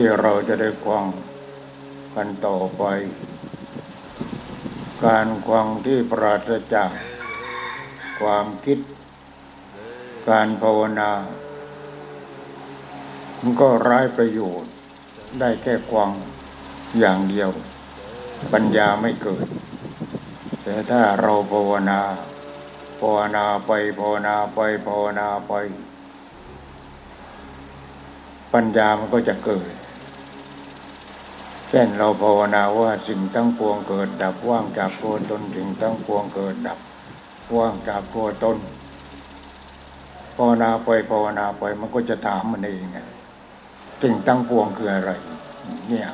ที่เราจะได้ฟังกันต่อไป การฟังที่ปราศจาก ความคิด การภาวนา มันก็ร้ายประโยชน์ ได้แค่ฟังอย่างเดียว ปัญญาไม่เกิด แต่ถ้าเราภาวนาภาวนาไปภาวนาไปภาวนาไป ปัญญามันก็จะเกิด เช่นเราภาวนาว่าสิ่งทั้งปวงเกิดดับว่างจากตัวตนสิ่งทั้งปวงเกิดดับว่างจากตัวตนภาวนาไปภาวนาไปมันก็จะถามมันเองไงสิ่งทั้งปวงคืออะไร เนี่ย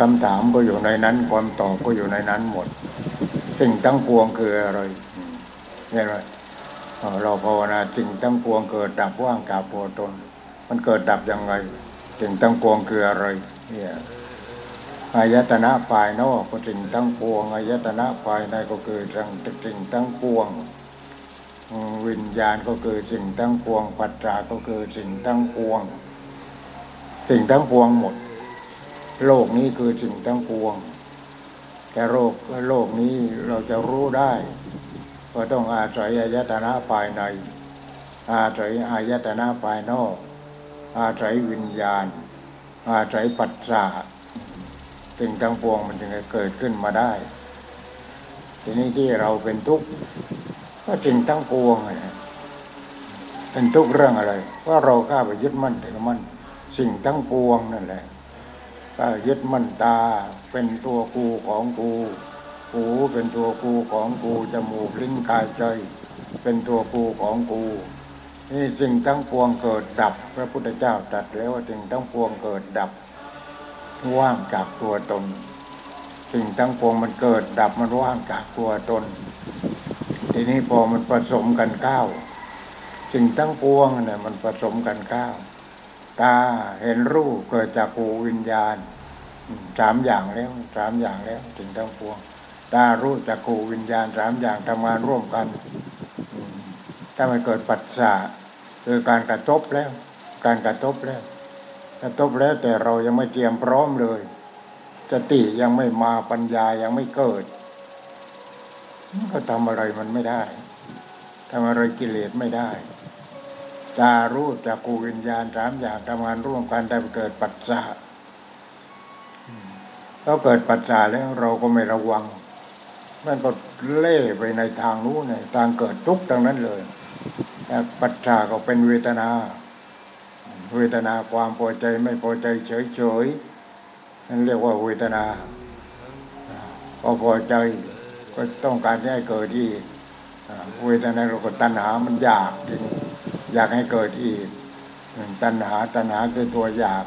คำถามก็อยู่ในนั้น ความตอบก็อยู่ในนั้นหมด สิ่งทั้งปวงคืออะไรเนี่ยไรเราภาวนาสิ่งทั้งปวงเกิดดับว่างจากตัวตน มันเกิดดับยังไง สิ่งทั้งปวงคืออะไรเนี่ยอายตนะภายนอกก็สิ่งทั้งปวงอายตนะภายในก็คือสิ่งสิ่งทั้งปวง วิญญาณก็คือสิ่งทั้งปวง ปัจจาก็คือสิ่งทั้งปวง สิ่งทั้งปวงหมด โลกนี้คือสิ่งทั้งปวง แต่โลกโลกนี้เราจะรู้ได้ก็ต้องอาศัยอายตนะภายใน อาศัยอายตนะภายนอก อาศัยวิญญาณ อาศัยปัจจาสิ่งทั้งปวงมันจึงจะเกิดขึ้นมาได้ ทีนี้ที่เราเป็นทุกข์ก็สิ่งทั้งปวงเป็นทุกข์เรื่องอะไรว่าเราข้าไปยึดมั่นถือมั่นสิ่งทั้งปวงนั่นแหละก็ยึดมั่นตาเป็นตัวกูของกูหูเป็นตัวกูของกูจมูกลิ้นกายใจ เป็นตัวกูของกู นี่สิ่งทั้งปวงเกิดดับ พระพุทธเจ้าตรัสแล้วว่าสิ่งทั้งปวงเกิดดับว่างจากตัวตน สิ่งทั้งปวงมันเกิดดับมันว่างจากตัวตน ทีนี้พอมันผสมกันก้าวสิ่งทั้งปวงเนี่ยมันผสมกันก้าวตาเห็นรูปเกิดจากภูวิญญาณสามอย่างแล้วสามอย่างแล้วถึงทั้งปวงตารู้จากภูวิญญาณสามอย่างทำงานร่วมกัน ถ้ามันเกิดปัจจาคือการกระทบแล้ว การกระทบแล้ว กระทบแล้วแต่เรายังไม่เตรียมพร้อมเลยสติยังไม่มาปัญญายังไม่เกิดมันก็ทำอะไรมันไม่ได้ทำอะไรกิเลสไม่ได้ตารู้จากกูวิญญาณสามอย่างทำงานร่วมกันได้เกิดปัจจาเราเกิดปัจจาแล้วเราก็ไม่ระวัง มันก็เล่ไปในทางนู้นในทางเกิดทุกข์ทั้งนั้นเลย ปัจจาก็เป็นเวทนา เวทนาความพอใจไม่พอใจเฉยๆนั่นเรียกว่าเวทนาพอพอใจก็ต้องการให้เกิดที่เวทนาเราก็ตัณหามันอยากอยากให้เกิดอีกตัณหาตัณหาคือตัวอยาก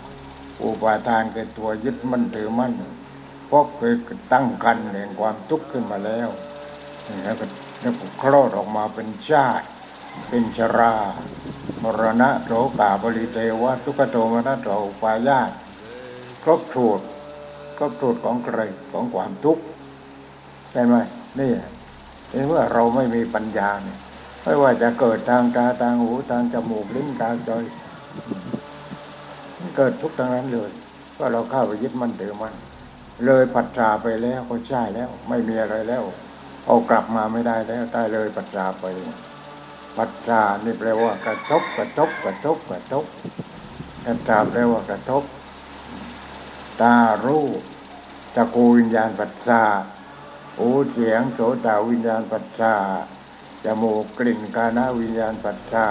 อุปาทานคือตัวยึดมั่นถือมั่นเพราะเคยตั้งกันแห่งความทุกข์ขึ้นมาแล้วแล้วก็แล้วก็คลอดออกมาเป็นชาติ เป็นชรามรณะโรกาบริเทวะทุกขโทมนัสโรปายาตครบสูตรครบสูตรของใครของความทุกข์ใช่ไหมนี่เห็นว่าเราไม่มีปัญญาเนี่ยไม่ว่าจะเกิดทางตาทางหูทางจมูกลิ้นกายใจเกิดทุกข์ทั้งนั้นเลยก็เราเข้าไปยึดมั่นถือมั่นเลยปัจจาไปแล้วก็ใช่แล้ว ไม่มีอะไรแล้ว เอากลับมาไม่ได้แล้วได้เลยปัจจาไป ปัจจานี่แปลว่ากระทบกระทบกระทบกระทบปัจจาแปลว่ากระทบ ตารูปตะกูวิญญาณปัจจาหูเสียงโสตวิญญาณปัจจาจมูกกลิ่นกานาวิญญาณปัจจา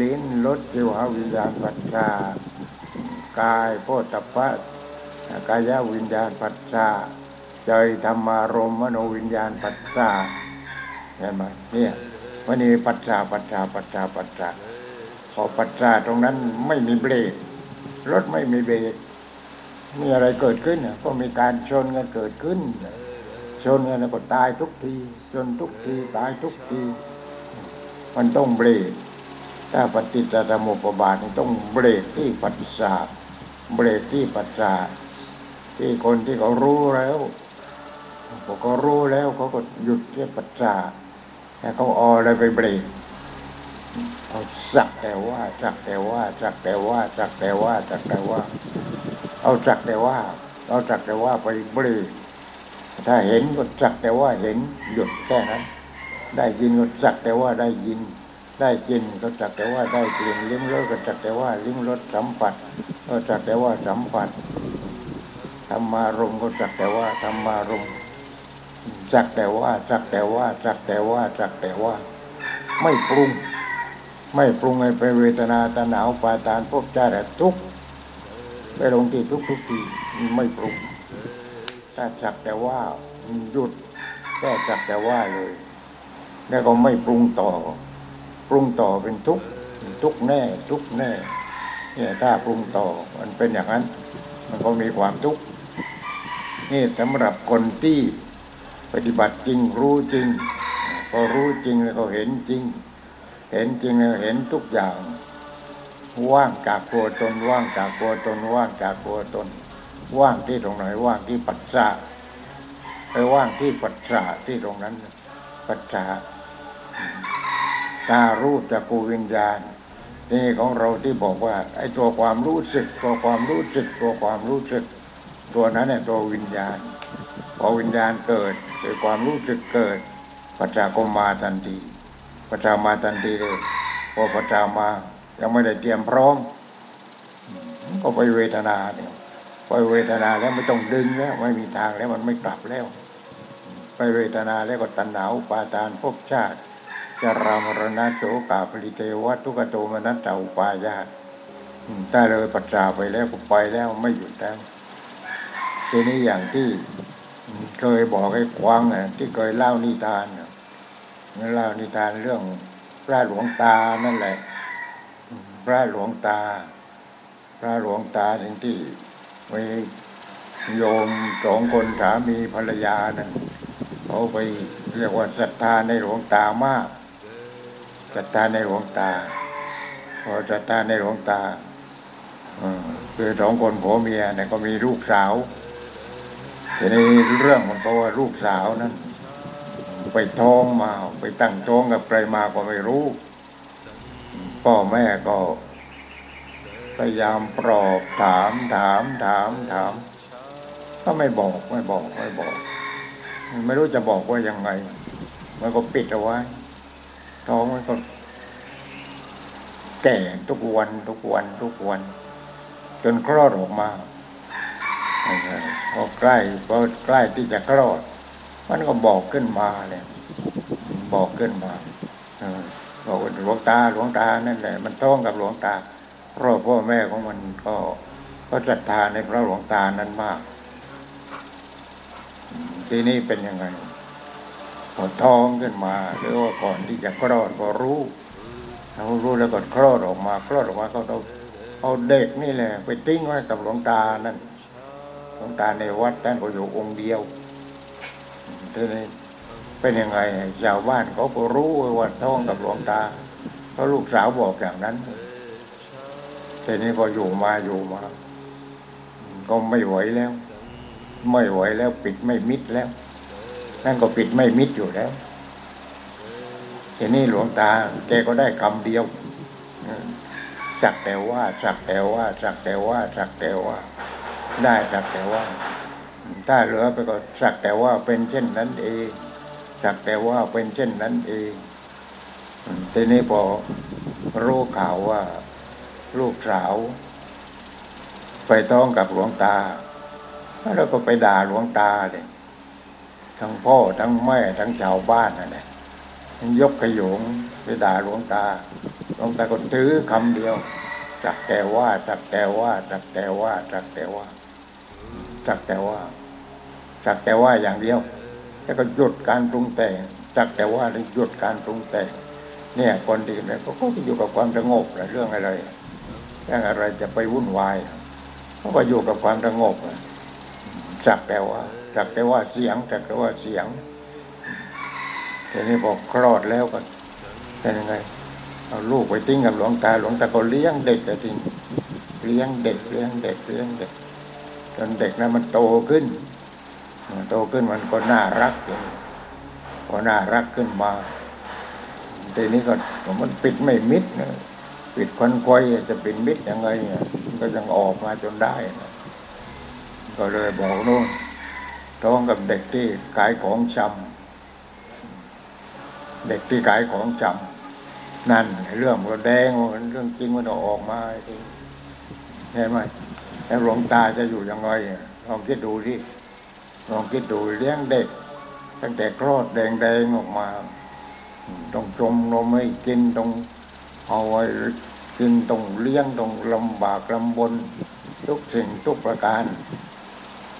ลิ้นรสจิวหาวิญญาณปัจจากายโพธพะกายวิญญาณปัจจาใจธรรมารมณ์มโนวิญญาณปัจจาเห็นไหมเนี่ย วันนี้ปัจจาปัจจาปัจจาปัจจาพอปัจจาตรงนั้นไม่มีเบรกรถไม่มีเบรกมีอะไรเกิดขึ้นก็มีการชนกันเกิดขึ้น ชนกันแล้วก็ตายทุกทีชนทุกทีตายทุกที มันต้องเบรกถ้าปฏิจจสมุปบาทนี่ต้องเบรกที่ปัจจาเบรกที่ปัจจาที่คนที่เขารู้แล้วพอเขารู้แล้วเขาก็หยุดที่ปัจจา แต่เขาออะไรไปเบรกเอาสักแต่ว่าสักแต่ว่าสักแต่ว่าสักแต่ว่าสักแต่ว่า เอาสักแต่ว่า เอาสักแต่ว่าไปเบรกถ้าเห็นก็สักแต่ว่าเห็นหยุดแค่นั้น ได้ยินก็สักแต่ว่าได้ยิน ได้กินก็สักแต่ว่าได้กลิ่นลิ้มรสก็สักแต่ว่าลิ้มรสสัมผัสก็สักแต่ว่าสัมผัสธรรมารมก็สักแต่ว่าธรรมารมณ์ สักแต่ว่าสักแต่ว่าสักแต่ว่าสักแต่ว่า ไม่ปรุง ไม่ปรุงให้เป็นเวทนาตาหนาวปาทานพบชาติทุกไปลงที่ทุกทุกทีไม่ปรุงถ้าสักแต่ว่าหยุดแค่สักแต่ว่าเลย แล้วก็ไม่ปรุงต่อ ปรุงต่อเป็นทุกทุกแน่ ทุกแน่เนี่ยถ้าปรุงต่อมันเป็นอย่างนั้น มันก็มีความทุกข์นี่สำหรับคนที่ ปฏิบัติจริงรู้จริง พอรู้จริงแล้วก็เห็นจริง เห็นจริงแล้วเห็นทุกอย่าง ว่างจากตัวตนว่างจากตัวตนว่างจากตัวตน ว่างที่ตรงไหนว่างที่ปัจจาไปว่างที่ปัจจาที่ตรงนั้น ปัจจาตารูปจากกูวิญญาณนี่ของเราที่บอกว่า ไอ้ตัวความรู้สึก ตัวความรู้สึก ตัวความรู้สึก ตัวนั้นเนี่ยตัววิญญาณพอวิญญาณเกิด คือความรู้สึกเกิดปัจจากมาทันทีปัจจามาทันทีเลยพอปัจจามายังไม่ได้เตรียมพร้อม ก็ไปเวทนาเนี่ยไปเวทนาแล้วไม่ต้องดึงแล้วไม่มีทางแล้วมันไม่กลับแล้ว ไปเวทนาแล้วก็ตัณหาอุปาทานภพชาติจรามรณะโสกาปริเทวะทุกโทมนัสสาอุปายาตได้เลยปัจจาไปแล้วก็ไปแล้วไม่หยุดแล้วทีนี้อย่างที่ เคยบอกให้ควังอะที่เคยเล่านิทานอะเล่านิทานเรื่องพระหลวงตานั่นแหละ พระหลวงตา พระหลวงตาถึงที่ไปโยมสองคนสามีภรรยานั่นเขาไปเรียกว่าศรัทธาในหลวงตามากศรัทธาในหลวงตาพอศรัทธาในหลวงตาเออคือสองคนผัวเมียเนี่ยก็มีลูกสาว ทีนี้เรื่องมันก็ว่าลูกสาวนั้นไปท้องมา ไปตั้งท้องกับใครมาก็ไม่รู้ พ่อแม่ก็พยายามปลอบถามถามถามถาม ก็ไม่บอกไม่บอกไม่บอก ไม่รู้จะบอกว่ายังไง มันก็ปิดเอาไว้ ท้องมันก็แก่ทุกวันทุกวันทุกวัน จนคลอดออกมา พอใกล้พอใกล้ที่จะคลอด มันก็บอกขึ้นมาเลยบอกขึ้นมาบอกว่าหลวงตาหลวงตานั่นแหละ มันท้องกับหลวงตา เพราะพ่อแม่ของมันก็ก็ศรัทธาในพระหลวงตานั้นมาก ทีนี้เป็นยังไงพอท้องขึ้นมาหรือว่าก่อนที่จะคลอดก็รู้เขารู้แล้วก็คลอดออกมาคลอดออกมาก็เอาเอาเด็กนี่แหละ ไปทิ้งไว้กับหลวงตานั่น หลวงตาในวัดท่านก็อยู่องค์เดียวทีนี้เป็นยังไงชาวบ้านเขาก็รู้ว่าท้องกับหลวงตาเพราะลูกสาวบอกอย่างนั้นทีนี้พออยู่มาอยู่มา ก็ไม่ไหวแล้ว ไม่ไหวแล้ว ปิดไม่มิดแล้วนั่นก็ปิดไม่มิดอยู่แล้วทีนี้หลวงตา แกก็ได้คำเดียวสักแต่ว่าสักแต่ว่าสักแต่ว่าสักแต่ว่า ได้สักแต่ว่า ถ้าเหลือไปก็สักแต่ว่าเป็นเช่นนั้นเองสักแต่ว่าเป็นเช่นนั้นเองทีนี้พอรู้ข่าวว่า ลูกสาว ไปท้องกับหลวงตา แล้วก็ไปด่าหลวงตาเลยทั้งพ่อทั้งแม่ทั้งชาวบ้านนั่นแหละยกขยงไปด่าหลวงตา หลวงตาก็ถือคำเดียวจักแต่ว่าจักแต่ว่าจักแต่ว่าจักแต่ว่า จักแต่ว่าจักแต่ว่าอย่างเดียว แล้วก็หยุดการปรุงแต่งจักแต่ว่าแล้วหยุดการปรุงแต่งเนี่ยคนดีเนี่ยก็เขาอยู่กับความสงบเรื่องอะไรเรื่องอะไรจะไปวุ่นวายเขาก็อยู่กับความสงบจักแต่ว่าจักแต่ว่าเสียงจักแต่ว่าเสียงทีนี้บอกคลอดแล้วก็เป็นยังไงเอาลูกไปทิ้งกับหลวงตาหลวงตาก็เลี้ยงเด็กแต่ทิ้งเลี้ยงเด็กเลี้ยงเด็กเลี้ยงเด็ก จนเด็กนั้นมันโตขึ้นโตขึ้นมันก็น่ารักอยู่พอน่ารักขึ้นมาทีนี้ก็มันปิดไม่มิดนะปิดควันควยจะปิดมิดยังไงเนี่ยก็ยังออกมาจนได้นะก็เลยบอกนู่นท้องกับเด็กที่ขายของชำเด็กที่ขายของชำนั่นเรื่องมันแดงมันเรื่องจริงมันออกมาทีเห็นไหม แล้วหลวงตาจะอยู่ยังไงลองคิดดูที่ลองคิดดูเลี้ยงเด็ก ตั้งแต่คลอดแดงๆออกมาต้องจมนมให้กินต้องเอาไว้กินต้องเลี้ยงต้องลำบากลำบนทุกสิ่งทุกประการ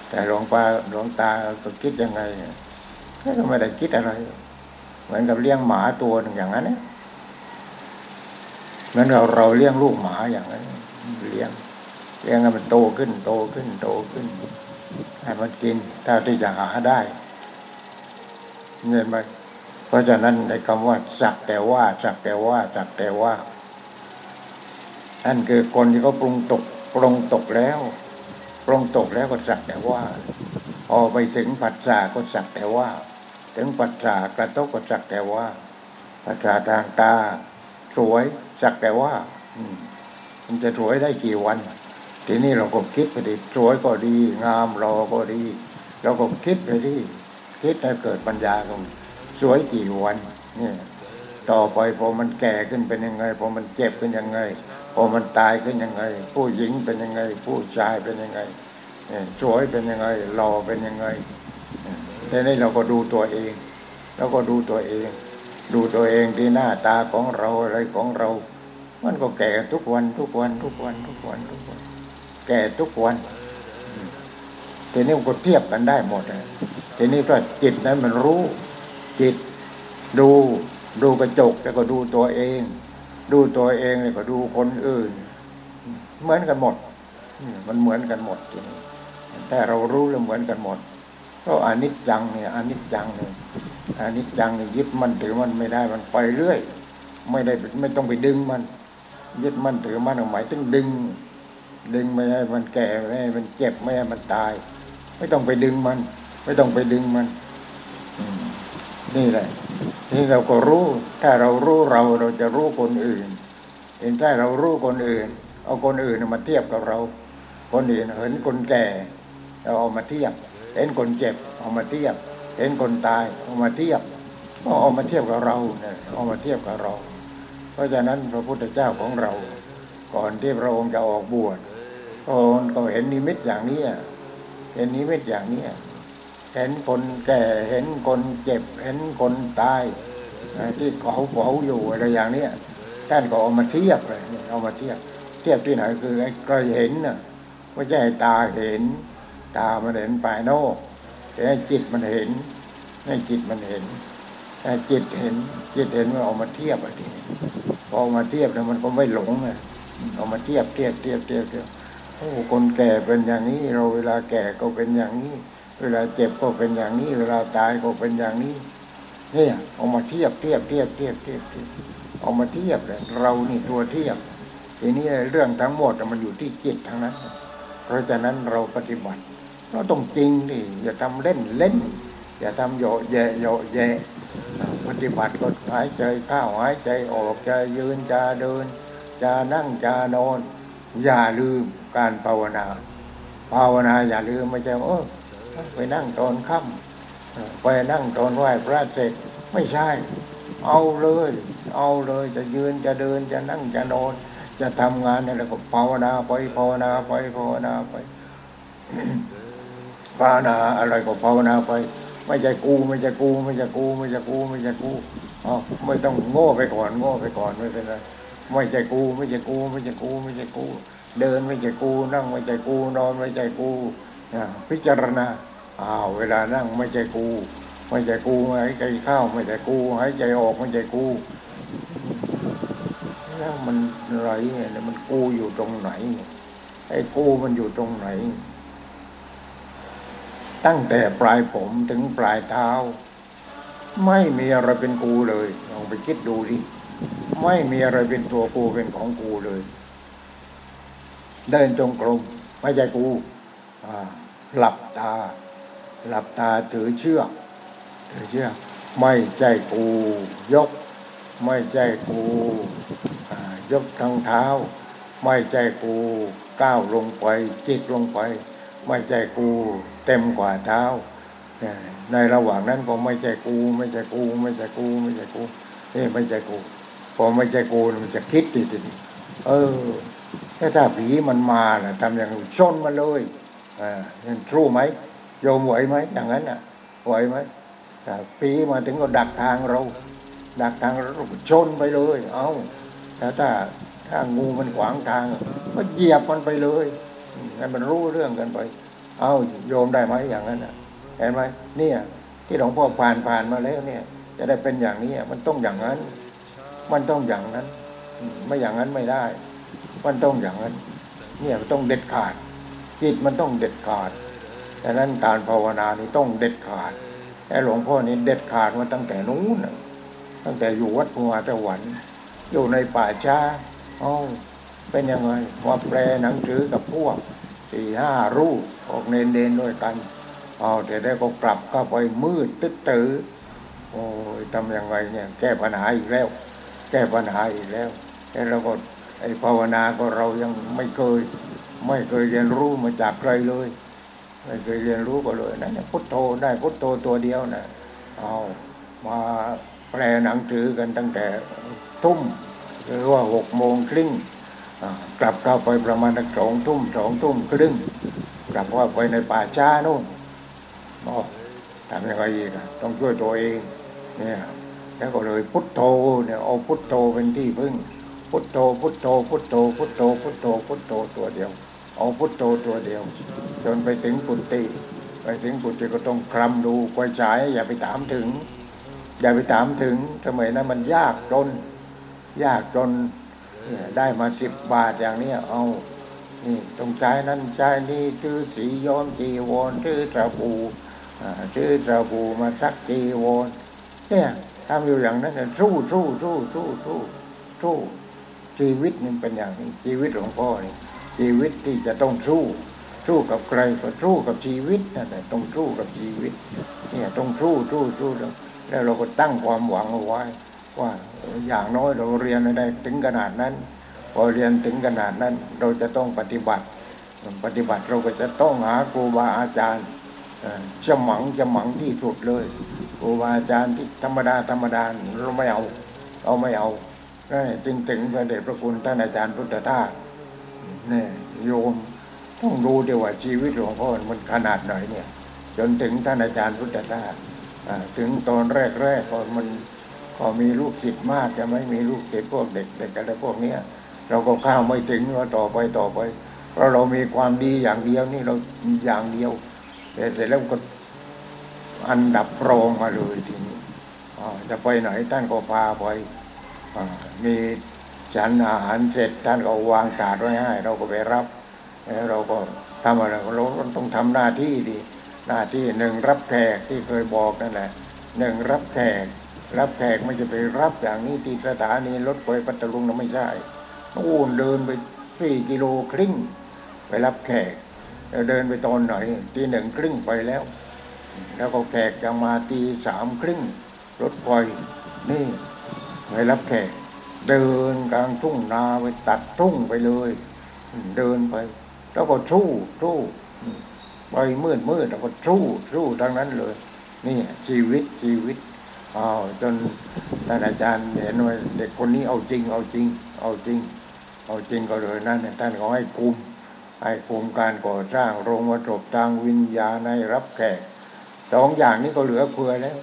แต่หลวงตาหลวงตาก็คิดยังไงก็ไม่ได้คิดอะไร เหมือนกับเลี้ยงหมาตัวหนึ่งอย่างนั้นเนี่ยเหมือนเราเราเลี้ยงลูกหมาอย่างนั้นเลี้ยง เลี้ยงให้มันโตขึ้น โตขึ้น โตขึ้น ให้มันกินถ้าที่จะหาได้เงินไปเพราะฉะนั้นในคำว่าสักแต่ว่าสักแต่ว่าสักแต่ว่านั่นคือคนที่เขาปรุงตกปรุงตกแล้วปรุงตกแล้วก็สักแต่ว่าพอไปถึงปัจจาก็สักแต่ว่า ถึงปัจจากระทบก็สักแต่ว่าปัจจาทางตาสวยสักแต่ว่ามมันจะสวยได้กี่วัน ทีนี้เราก็คิดไปดิสวยก็ดี งามรอก็ดี เราก็คิดไปดิคิดให้เกิดปัญญากันสวยกี่วันเนี่ยต่อไปพอมันแก่ขึ้นเป็นยังไงพอมันเจ็บเป็นยังไงพอมันตายขึ้นยังไง ผู้หญิงเป็นยังไง ผู้ชายเป็นยังไงสวยเป็นยังไงหล่อเป็นยังไงทีนี้เราก็ดูตัวเองเราก็ดูตัวเอง ดูตัวเองที่หน้าตาของเราอะไรของเรา มันก็แก่ทุกวันทุกวันทุกวันทุกวันทุกวัน แก่ทุกวันทีนี้มันก็เทียบกันได้หมดเลยทีนี้ก็จิตนั้นมันรู้ จิตดูดูกระจกแล้วก็ดูตัวเอง ดูตัวเองแล้วก็ดูคนอื่น เหมือนกันหมดมันเหมือนกันหมดทีนี้แต่เรารู้แล้วเหมือนกันหมดเพราะอนิจจังเนี่ยอนิจจังเนี่ยอนิจจังเนี่ยยึดมันถือมันไม่ได้มันไปเรื่อย ไม่ได้ไม่ต้องไปดึงมัน ยึดมันถือมันหมายถึงดึง ดึงไม่ให้มันแก่ไม่ให้มันเจ็บไม่ให้มันตาย ไม่ต้องไปดึงมัน ไม่ต้องไปดึงมันนี่แหละนี่เราก็รู้ ถ้าเรารู้เราเราจะรู้คนอื่น เห็นถ้าเรารู้คนอื่น เอาคนอื่นมาเทียบกับเรา คนอื่นเห็นคนแก่เราเอามาเทียบ เห็นคนเจ็บ เอามาเทียบ เห็นคนตาย เอามาเทียบก็เอามาเทียบกับเราเนี่ยเอามาเทียบกับเรา เพราะฉะนั้นพระพุทธเจ้าของเรา ก่อนที่พระองค์จะออกบวช พระองค์ก็เห็นนิมิตอย่างนี้เห็นนิมิตอย่างนี้เห็นคนแก่เห็นคนเจ็บ เห็นคนตายที่เขาเผาอยู่อะไรอย่างนี้ท่านก็เอามาเทียบเลยเอามาเทียบ เทียบที่ไหนคือไอ้ก็เห็นน่ะไม่ใช่ตาเห็น ตามันเห็นภายนอกแต่จิตมันเห็นให้จิตมันเห็นให้จิตเห็น จิตเห็นมันเอามาเทียบอะไรทีพอมาเทียบแล้วมันก็ไม่หลงไงเอามาเทียบเทียบเทียบเทียบเทียบ อ้คนแก่เป็นอย่างนี้ เราเวลาแก่ก็เป็นอย่างนี้ เวลาเจ็บก็เป็นอย่างนี้ เวลาตายก็เป็นอย่างนี้เนี่ยเอามาเทียบเทียบเทียบเทียบเทียบเทียบเอามาเทียบเลยเรานี่ตัวเทียบทีนี้เรื่องทั้งหมดมันอยู่ที่จิตทั้งนั้น เพราะฉะนั้นเราปฏิบัติเราต้องจริงดิอย่าทำเล่นเล่น อย่าทำโยแยโยแยปฏิบัติก็หายใจเข้าหายใจออกจะยืนจะเดินจะนั่งจะนอน อย่าลืม การภาวนา ภาวนาอย่าลืมไม่ใช่เออไปนั่งตอนค่ำไปนั่งตอนไหว้พระเสร็จไม่ใช่ เอาเลย เอาเลยจะยืนจะเดินจะนั่งจะนอนจะทำงานอะไรก็ภาวนาไปภาวนาไปภาวนาไปภาวนาอะไรก็ภาวนาไป ไม่ใช่กูไม่ใช่กูไม่ใช่กูไม่ใช่กูไม่ใช่กูอ๋อไม่ต้องโง่ไปก่อนโง่ไปก่อนไม่เป็นไรไม่ใช่กู ไม่ใช่กู ไม่ใช่กูไม่ใช่กู เดินไม่ใช่กูนั่งไม่ใช่กูนอนไม่ใช่กูพิจารณาอ้าวเวลานั่งไม่ใช่กู ไม่ใช่กูหายใจเข้าไม่ใช่กูหายใจออกไม่ใช่กูแล้วมันไรเนี่ยมันกูอยู่ตรงไหนไอ้กูมันอยู่ตรงไหน ตั้งแต่ปลายผมถึงปลายเท้า ไม่มีอะไรเป็นกูเลยลองไปคิดดูดิไม่มีอะไรเป็นตัวกูเป็นของกูเลย เดินจงกรมไม่ใช่กูหลับตา หลับตาถือเชือกถือเชือกไม่ใช่กู ยก ไม่ใช่กูยกทางเท้า ไม่ใช่กูก้าวลงไป จิกลงไป ไม่ใช่กู เต็มกว่าเท้าในระหว่างนั้นก็ไม่ใช่กู ไม่ใช่กู ไม่ใช่กู ไม่ใช่กูนี่ไม่ใช่กูพอไม่ใช่กูมันจะคิดติดติดเออ ถ้าถ้าผีมันมาล่ะทำอย่างชนมาเลยอ่ารู้ไหมโยมไหวไหมอย่างนั้นอะไหวไหมต่ผีมาถึงก็ดักทางเรา ดักทางเราชนไปเลย เอาแต่ถ้าถ้างูมันขวางทาง ก็เหยียบมันไปเลยให้มันรู้เรื่องกันไป เอาโยมได้ไหมอย่างนั้นอะ เห็นไหมเนี่ย ที่หลวงพ่อผ่านผ่านมาแล้วเนี่ย จะได้เป็นอย่างนี้มันต้องอย่างนั้น มันต้องอย่างนั้น ไม่อย่างนั้นไม่ได้ มันต้องอย่างนั้น เนี่ยมันต้องเด็ดขาด จิตมันต้องเด็ดขาดดังนั้นการภาวนานี่ต้องเด็ดขาดไอ้หลวงพ่อนี่เด็ดขาดมาตั้งแต่นู้นตั้งแต่อยู่วัดพัวตะวันอยู่ในป่าช้าอ๋อเป็นยังไงว่าแปลหนังสือกับพวกสี่ห้ารูปออกเนนเดนด้วยกันเอาแต่ได้ก็กลับเข้าไปมืดตึ๊ดตื้อโอ้ยทำยังไงเนี่ย แก้ปัญหาอีกแล้ว แก้ปัญหาอีกแล้วแต่เราก็ ไอ้ภาวนาก็เรายังไม่เคย ไม่เคยเรียนรู้มาจากใครเลย ไม่เคยเรียนรู้ก็เลยนะพุทโธได้พุทโธตัวเดียวนะเอามาแปลหนังสือกันตั้งแต่ทุ่มหรือว่าหกโมงครึ่งกลับเข้าไปประมาณสองทุ่มสองทุ่มครึ่งกลับว่าไปในป่าช้านู่นอ๋อทำยังไงอีกต้องช่วยตัวเองเนี่ยแล้วก็เลยพุทโธเนี่ยเอาพุทโธเป็นที่พึ่ง พุทโธพุทโธพุทโธพุทโธพุทโธพุทโธตัวเดียว เอาพุทโธตัวเดียว จนไปถึงปุติไปถึงปุติก็ต้องคลำดูไฟฉายอย่าไปถามถึง อย่าไปถามถึงทำไมนะมันยากจน ยากจนได้มาสิบบาทอย่างนี้เอานี่ตรงใจนั้นใจนี้ชื่อสีย้อมจีวรชื่อตะบูชื่อตะบูมาซักจีวรเนี่ยทำอยู่อย่างนั้นสู้สู้สู้สู้สู้สู้ ชีวิตนี่เป็นอย่างนี้ชีวิตหลวงพ่อนี่ชีวิตที่จะต้องสู้ สู้กับใครก็สู้กับชีวิตนั่นแหละต้องสู้กับชีวิต เนี่ยต้องสู้สู้สู้แล้วเราก็ตั้งความหวังเอาไว้ ว่าอย่างน้อยเราเรียนได้ถึงขนาดนั้น พอเรียนถึงขนาดนั้น เราจะต้องปฏิบัติ ปฏิบัติเราก็จะต้องหาครูบาอาจารย์จะหมังจะหมังที่สุดเลยครูบาอาจารย์ที่ธรรมดาธรรมดาเราไม่เอา เราไม่เอา จึงถึงพระเดชพระคุณท่านอาจารย์พุทธทาสเนี่ยโยมต้องดูดีว่าชีวิตหลวงพ่อมันขนาดไหนเนี่ย จนถึงท่านอาจารย์พุทธทาสถึงตอนแรกๆพอมันพอมีลูกศิษย์มากจะไม่มีลูกศิษย์พวกเด็กเด็กอะไรพวกเนี้ยเราก็ข้าวไม่ถึงว่าต่อไปต่อไป เพราะเรามีความดีอย่างเดียวนี่เราอย่างเดียวแต่เสร็จแล้วก็อันดับรองมาเลยทีนี้จะไปไหนท่านก็พาไป มีฉันอาหารเสร็จท่านก็วางถาดไว้ให้ เราก็ไปรับแล้วเราก็ทำอะไรเราต้องทำหน้าที่ดี หน้าที่หนึ่งรับแขกที่เคยบอกนั่นแหละหนึ่งรับแขกรับแขกไม่จะไปรับอย่างนี้ที่สถานีรถไฟปัตตลุงนะไม่ใช่นู่นเดินไปสี่กิโลครึ่งไปรับแขกแล้วเดินไปตอนไหนตีหนึ่งครึ่งไปแล้ว แล้วก็แขกจะมาตีสามครึ่งรถไฟนี่ ไปรับแขกเดินกลางทุ่งนาไปตัดทุ่งไปเลย เดินไป แล้วก็สู้สู้ไปมืดมืดแล้วก็สู้สู้ทั้งนั้นเลย นี่ชีวิตชีวิตอ้าวจนท่านอาจารย์เห็นว่าเด็กคนนี้เอาจริง เอาจริง เอาจริง เอาจริงก็เลยนั่นท่านก็ให้คุมให้คุมการก่อสร้างโรงวัตถุทางวิญญาณในรับแขกสองอย่างนี้ก็เหลือเฟือแล้ว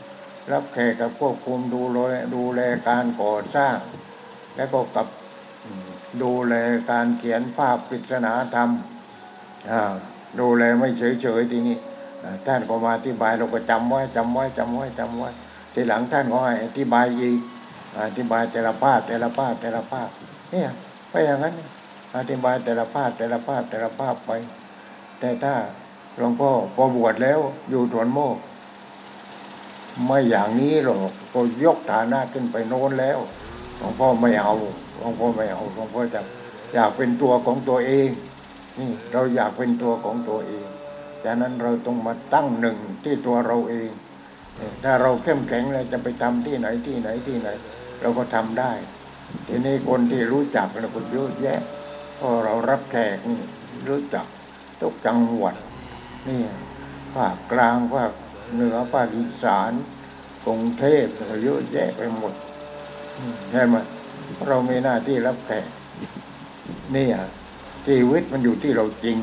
รับแขกกับควบคุมดูแลดูแลการก่อสร้าง แล้วก็กับดูแลการเขียนภาพปริศนาธรรมดูแลไม่เฉยๆทีนี้ท่านก็มาอธิบายเราก็จำไว้จำไว้จำไว้จำไว้ทีหลังท่านก็ให้อธิบายอีกอธิบายแต่ละภาพแต่ละภาพแต่ละภาพเนี่ยไปอย่างนั้น อธิบายแต่ละภาพแต่ละภาพแต่ละภาพไป แต่ถ้าหลวงพ่อพอบวชแล้วอยู่ถวนโมก ไม่อย่างนี้หรอกก็ยกฐานะขึ้นไปโน้นแล้วหลวงพ่อไม่เอาหลวงพ่อไม่เอาหลวงพ่อจะอยากเป็นตัวของตัวเอง นี่เราอยากเป็นตัวของตัวเองจากนั้นเราต้องมาตั้งหนึ่งที่ตัวเราเอง ถ้าเราเข้มแข็งแล้วจะไปทำที่ไหนที่ไหนที่ไหน เราก็ทำได้ ทีนี้คนที่รู้จักเราก็เยอะแยะเพราะเรารับแขกนี่รู้จักทุกจังหวัดนี่ภาคกลางภาค เหนือภาคอีสานกรุงเทพก็เยอะแยะไปหมดเห็นไหมเรามีหน้าที่รับแขกนี่ชีวิตมันอยู่ที่เราจริง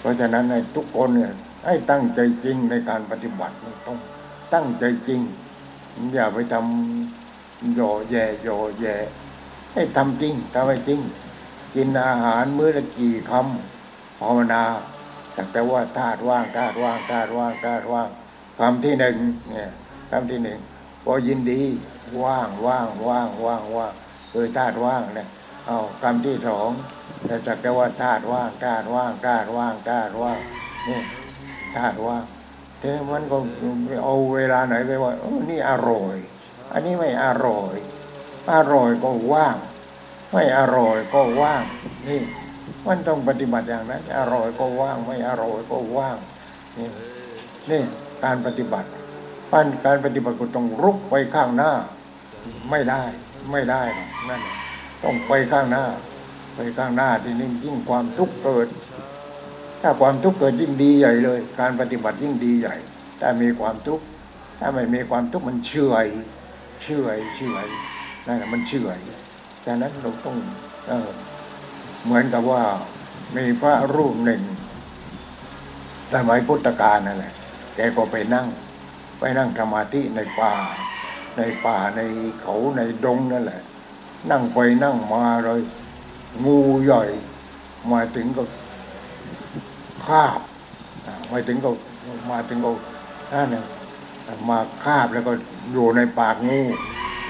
เพราะฉะนั้นในทุกคนเนี่ยให้ตั้งใจจริงในการปฏิบัติต้องตั้งใจจริง อย่าไปทำโยแย่โยแย่ให้ทำจริงทำให้จริง กินอาหารมื้อละกี่คำภาวนาแต่ว่าธาตุว่างธาตุว่างธาตุว่างธาตุว่าง คำที่หนึ่งเนี่ยคำที่หนึ่งพอยินดีว่างว่างว่างว่างว่างคือธาตุว่างเนี่ยเอาคำที่สองแต่จักแต่ว่าธาตุว่างธาตุว่างธาตุว่างธาตุว่างนี่ธาตุว่างแต่มันก็เอาเวลาไหนไปว่าอนี่อร่อย อันนี้ไม่อร่อยอร่อยก็ว่าง ไม่อร่อยก็ว่าง นี่ มันต้องปฏิบัติอย่างนั้น อร่อยก็ว่าง ไม่อร่อยก็ว่าง นี่นี่ การปฏิบัติปั้นการปฏิบัติก็ต้องรุกไปข้างหน้า ไม่ได้ไม่ได้นั่นต้องไปข้างหน้า ไปข้างหน้าที่นี่ยิ่งความทุกข์เกิด ถ้าความทุกข์เกิดยิ่งดีใหญ่เลย การปฏิบัติยิ่งดีใหญ่ถ้ามีความทุกข์ถ้าไม่มีความทุกข์มันเฉยเฉยเฉยนั่นแหละมันเฉยฉะนั้นเราต้องเออเหมือนกับว่ามีพระรูปหนึ่งสมัยพุทธกาลนั่นแหละ แกก็ไปนั่ง ไปนั่งสมาธิในป่า ในป่าในเขาในดงนั่นแหละ นั่งไปนั่งมาเลย งูใหญ่มาถึงก็คาบมาถึงก็มาถึงก็นั่นมาคาบแล้วก็อยู่ในปากงู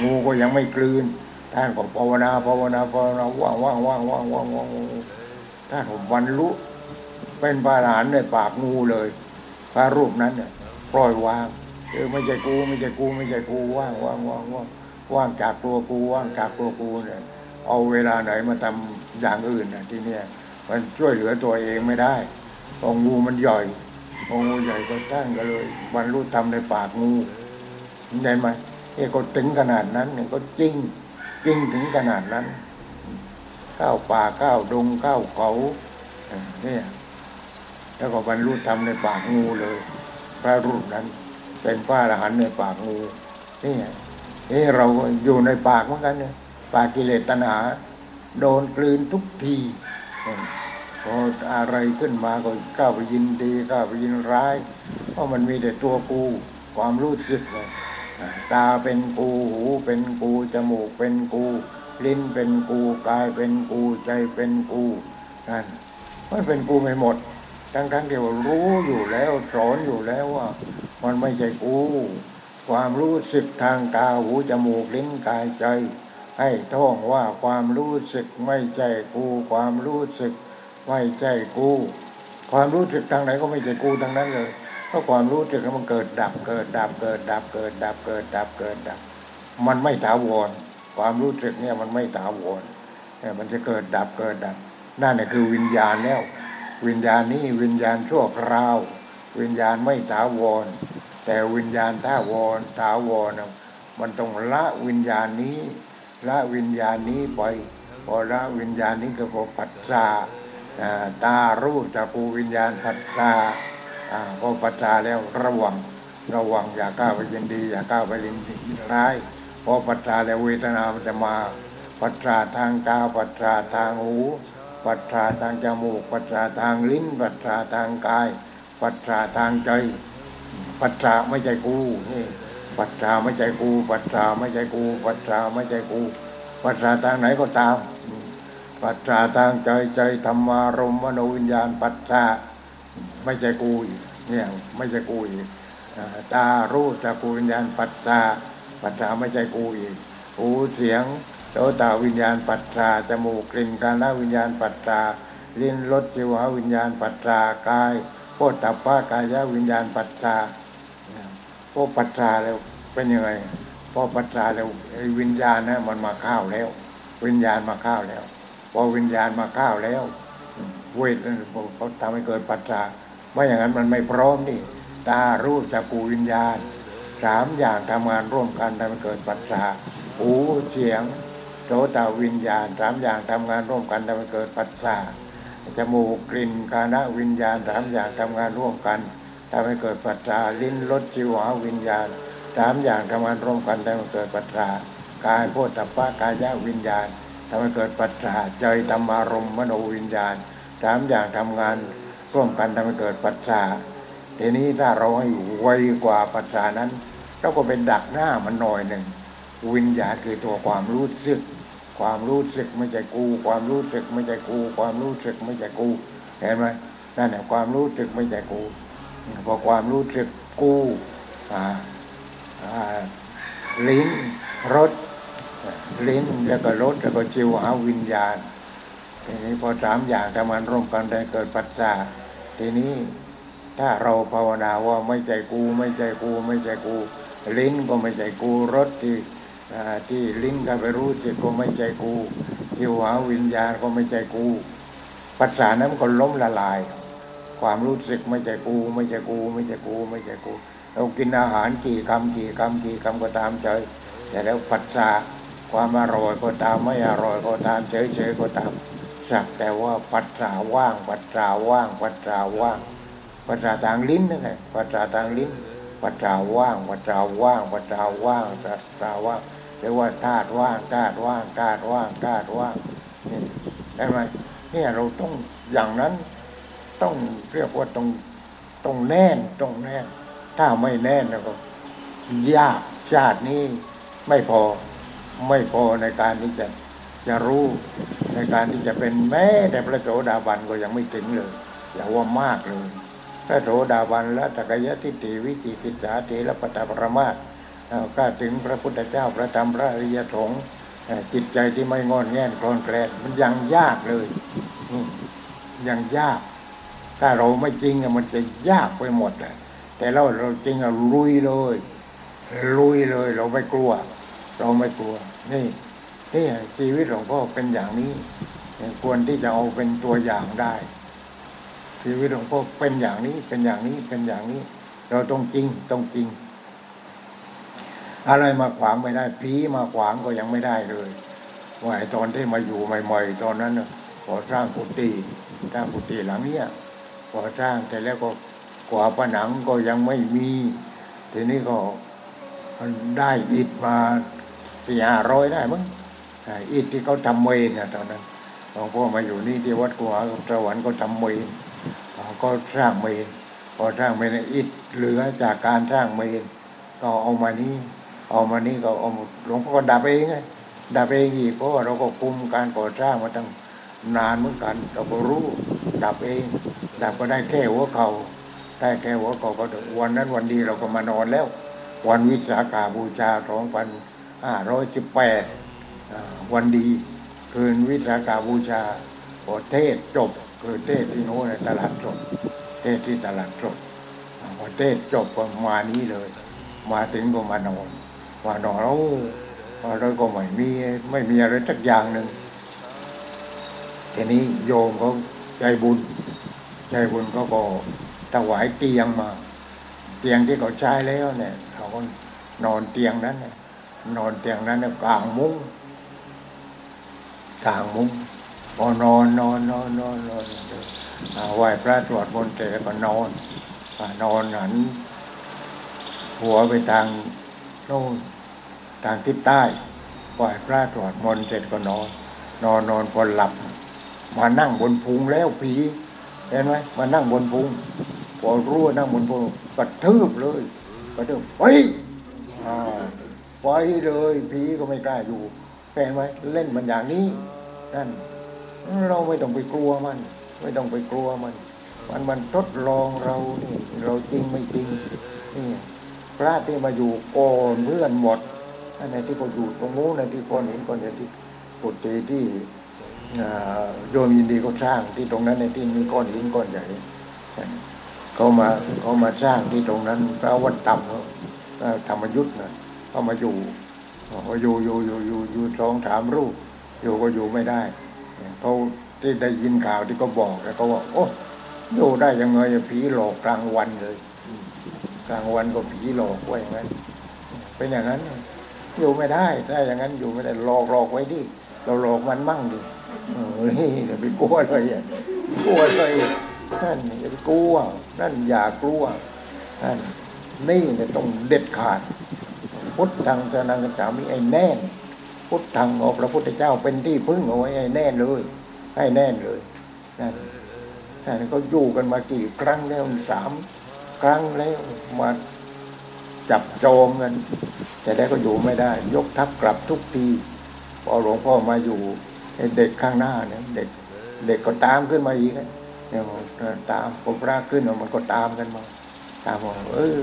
งูก็ยังไม่กลืนท่านก็ภาวนาภาวนาภาวนาว่างว่างว่างว่างว่างว่างท่านผมบรรลุเป็นพระอรหันต์ในปากงูเลย ระรูปนั้นเนี่ยปล่อยวางเออไม่ใช่กูไม่ใช่กูไม่ใช่กูว่างว่างว่างว่างว่างจากตัวกูว่างจากตัวกูเนี่ย เอาเวลาไหนมาทำอย่างอื่นนะที่เนี่ย มันช่วยเหลือตัวเองไม่ได้องงูมันใหญ่องงูใหญ่ก็ตั้งกันเลยบรรลุธรรมในปากงูเห็นไหมเอ้ก็ถึงขนาดนั้นเนี่ยก็จริงจริงถึงขนาดนั้น ข้าวป่าข้าวดงข้าวเขาเนี่ย แล้วก็บรรลุธรรมในปากงูเลย พระรูปนั้น เป็นพระอรหันต์ในปากงูนี่นี่เราอยู่ในปากเหมือนกันเนี่ยปากกิเลสตัณหา โดนกลืนทุกทีพออะไรขึ้นมาก็ก้าวไปยินดีก้าวไปยินร้าย เพราะมันมีแต่ตัวกูความรู้สึกเลยตาเป็นกูหูเป็นกูจมูกเป็นกู ลิ้นเป็นกูกายเป็นกูใจเป็นกูนั่นมันเป็นกูไม่หมด ทั้งทั้งที่ว่ารู้อยู่แล้วสอนอยู่แล้วว่า มันไม่ใช่กูความรู้สึกทางตาหูจมูกลิ้นกายใจ ให้ท่องว่าความรู้สึกไม่ใช่กู ความรู้สึกไม่ใช่กู ความรู้สึกทางไหนก็ไม่ใช่กูทางนั้นเลยเพราะความรู้สึกมันเกิดดับเกิดดับเกิดดับเกิดดับเกิดดับเกิดดับ มันไม่ถาวรความรู้สึกเนี่ยมันไม่ถาวรเนี่ยมันจะเกิดดับเกิดดับนั่นแหละคือวิญญาณแล้ว วิญญาณนี้วิญญาณชั่วคราว วิญญาณไม่ถาวร แต่วิญญาณถาวรถาวรมันต้องละวิญญาณนี้ละวิญญาณนี้ไปพอละวิญญาณนี้ก็พอปัจจาตารูปจากกูวิญญาณปัจจาพอปัจจาแล้วระวังระวังอย่าก้าวไปยินดี อย่าก้าวไปลินร้ายพอปัจจาแล้วเวทนามันจะมาปัจจาทางตาปัจจาทางหู ปัจจาทางจมูก ปัจจาทางลิ้น ปัจจาทางกาย ปัจจาทางใจ ปัจจาไม่ใช่กูนี่ปัจจาไม่ใช่กูปัจจาไม่ใช่กูปัจจาไม่ใช่กูปัจจาทางไหนก็ตาม ปัจจาทางใจใจธรรมารมณ์มโนวิญญาณ ปัจจาไม่ใช่กูเนี่ยไม่ใช่กูอีกตารู้จักกูวิญญาณปัจจาปัจจาไม่ใช่กูอีกหูเสียง สตาวิญญาณปัจจาจมูกกลิ่นกาณวิญญาณปัจจาลิ้นรสจิวหาวิญญาณปัจจากายโพตับปปะกายวิญญาณปัจจาพวกปัจจาแล้วเป็นยังไงพอปัจจาแล้ววิญญาณนะมันมาข้าวแล้ว วิญญาณมาข้าวแล้ว พอวิญญาณมาข้าวแล้วเวทเขาทำให้เกิดปัจจาไม่อย่างนั้นมันไม่พร้อมนี่ตารูปจักรูวิญญาณสามอย่างทำงานร่วมกันทำให้เกิดปัจจาหูเสียง โสตวิญญาณสามอย่างทำงานร่วมกันทำให้เกิดปัจจาจมูกกลิ่นกาณวิญญาณสามอย่างทำงานร่วมกันทำให้เกิดปัจจาลิ้นรสจิวหาวิญญาณสามอย่างทำงานร่วมกันทำให้เกิดปัจจากายโพธปะกายะวิญญาณทำให้เกิดปัจจาใจธรรมารมณ์มโนวิญญาณสามอย่างทำงานร่วมกันทำให้เกิดปัจจาทีนี้ถ้าเราให้ไวกว่าปัจจานั้นเราก็เป็นดักหน้ามันหน่อยหนึ่งวิญญาณคือตัวความรู้สึก ความรู้สึกไม่ใช่กู ความรู้สึกไม่ใช่กู ความรู้สึกไม่ใช่กู เห็นไหมนั่นแหละความรู้สึกไม่ใช่กูพอความรู้สึกกูอ่าอ่าลิ้นรสลิ้นแล้วก็รสแล้วก็จิวหาวิญญาณทีนี้พอสามอย่างทำงานร่วมกันได้เกิดปัจจาทีนี้ถ้าเราภาวนาว่าไม่ใจกู ไม่ใจกู ไม่ใจกู ลิ้นก็ไม่ใจกูรสที่ ที่ลิ้นก็ไปรู้สึกก็ไม่ใจกูจิวหาวิญญาณก็ไม่ใจกูปัจจานั้นก็ล้มละลาย ความรู้สึกไม่ใจกู ไม่ใจกู ไม่ใจกู ไม่ใจกู เรากินอาหารกี่คำกี่คำกี่คำก็ตามใจแต่แล้วปัจจาวะความอร่อยก็ตามไม่อร่อยก็ตามเฉยๆก็ตามสักแต่ว่าปัจจาวะว่าง ปัจจาวะว่าง ปัจจาวะว่างภาษาทางลิ้นนั่นแหละภาษาทางลิ้นภาษาวะว่างภาษาวะว่างภาษาวะว่างภาษาว่าง เรียกว่าธาตุว่างธาตุว่างธาตุว่างธาตุว่างนี่ได้ไหมเนี่ยเราต้องอย่างนั้นต้องเรียกว่าต้องต้องแน่นต้องแน่น ถ้าไม่แน่นแล้วก็ ยากชาตินี้ไม่พอไม่พอในการที่จะจะรู้ในการที่จะเป็นแม้แต่พระโสดาบันก็ยังไม่ถึงเลยอย่าว่ามากเลยพระโสดาบันและตกยทิฏฐิวิจิกิจสาเถระปตปรมาส เอาถึงพระพุทธเจ้าพระธรรมพระอริยสงฆ์จิตใจที่ไม่งอนแง่นคลอนแคลนมันยังยากเลยยังยาก ถ้าเราไม่จริงมันจะยากไปหมดเลยแต่เราเราจริงอะลุยเลยลุยเลย เราไม่กลัว เราไม่กลัว นี่นี่ชีวิตหลวงพ่อเป็นอย่างนี้ ควรที่จะเอาเป็นตัวอย่างได้ ชีวิตหลวงพ่อเป็นอย่างนี้เป็นอย่างนี้เป็นอย่างนี้ เราต้องจริงต้องจริง อะไรมาขวางไม่ได้ผีมาขวางก็ยังไม่ได้เลยว่าตอนที่มาอยู่ใหม่ๆตอนนั้นน่ะพอสร้างกุฏิสร้างกุฏิหลังเนี้ยพอสร้างแต่แล้วก็กว่าผนังก็ยังไม่มี ทีนี้ก็ได้อิฐมาสี่ห้าร้อยได้มั้งอิฐที่เขาทำเมนเนี่ยตอนนั้นหลวงพ่อมาอยู่นี่ที่วัดกุหาสวรรค์ก็ทำเมนก็สร้างเมนพอสร้างเมนอิฐเหลือจากการสร้างเมนก็เอามานี้ เอามานี้ก็เอาหลวงพ่อก็ดับเองไงดับเองอีกเพราะว่าเราก็คุมการก่อสร้างมาตั้งนานเหมือนกัน เราก็รู้ดับเอง ดับก็ได้แค่หัวเขาได้แค่หัวเขาก็ถึงวันนั้นวันดีเราก็มานอนแล้ว วันวิสาขาบูชาสองพันห้าร้อยสิบแปดวันดีคืนวิสาขาบูชาพอเทศจบคือเทศที่โน้นในตลาดสดเทศที่ตลาดสดอ่าพอเทศจบก็มานี้เลย มาถึงก็มานอน มานอนแล้วเราก็ไม่มีไม่มีอะไรสักอย่างหนึ่งทีนี้โยมเขาใจบุญ ใจบุญเขาก็ถวายเตียงมา เตียงที่เขาใช้แล้วเนี่ยเขาก็นอนเตียงนั้นเนี่ยนอนเตียงนั้นเนี่ยกลางมุ้งกลางมุ้งพอนอนนอนนอนนอนนอนไหวพระสวดมนต์เสร็จแล้วก็นอนนอนหัน หัวไปทางโน่น ทางทิศใต้ไหว้พระสวดมนเสร็จก็นอน นอนนอนพอหลับ มานั่งบนพุงแล้วผีเห็นไหมมานั่งบนพุงพอรู้ว่านั่งบนพุงกระทืบเลยกระทืบไปอ่าไปเลยผีก็ไม่กล้าอยู่เห็นไหมเล่นมันอย่างนี้นั่นเราไม่ต้องไปกลัวมัน ไม่ต้องไปกลัวมัน มันมันทดลองเรานี่เราจริงไม่จริงนี่พระที่มาอยู่ก่อนเพื่อนหมด อันที่เขาอยู่ตรงนู้นในที่คนเห็นคนเห็นที่กุฏิที่อ่าโยมยินดีก็สร้างที่ตรงนั้นในที่มีก้อนหินก้อนใหญ่เขามาเขามาสร้างที่ตรงนั้นพระวัดต่ำเขาธรรมยุทธ์นะเขามาอยู่เขาอยู่อยู่อยู่อยู่อยู่สองสามรูป อยู่ก็อยู่ไม่ได้เขาที่ได้ยินข่าวที่เขาบอกแล้วก็ว่าโอ้อยู่ได้ยังไงผีหลอกกลางวันเลย กลางวันก็ผีหลอกไว้อย่างนั้นเป็นอย่างนั้น อยู่ไม่ได้ ถ้าอย่างนั้นอยู่ไม่ได้หลอกหลอกไว้ดิเราหลอกมันมั่งดิเออนี่อย่าไปกลัวเลยอะกลัวเลยนั่นอย่าไปกลัว นั่นอย่ากลัวนั่นนี่เนี่ยต้องเด็ดขาด พุทธังสนังกัจฉามิไอ้แน่น พุทธังเอาพระพุทธเจ้าเป็นที่พึ่งเอาไว้ให้แน่นเลย ให้แน่นเลยนั่นนั่นเขาอยู่กันมากี่ครั้งแล้วสามครั้งแล้วมา จับโจมกัน แต่ได้ก็อยู่ไม่ได้ ยกทัพกลับทุกทีพอหลวงพ่อมาอยู่เด็กข้างหน้าเนี่ยเด็กเด็กก็ตามขึ้นมาอีกเนี่ยตามพอพระขึ้นมันก็ตามกันมา ตามมาเออ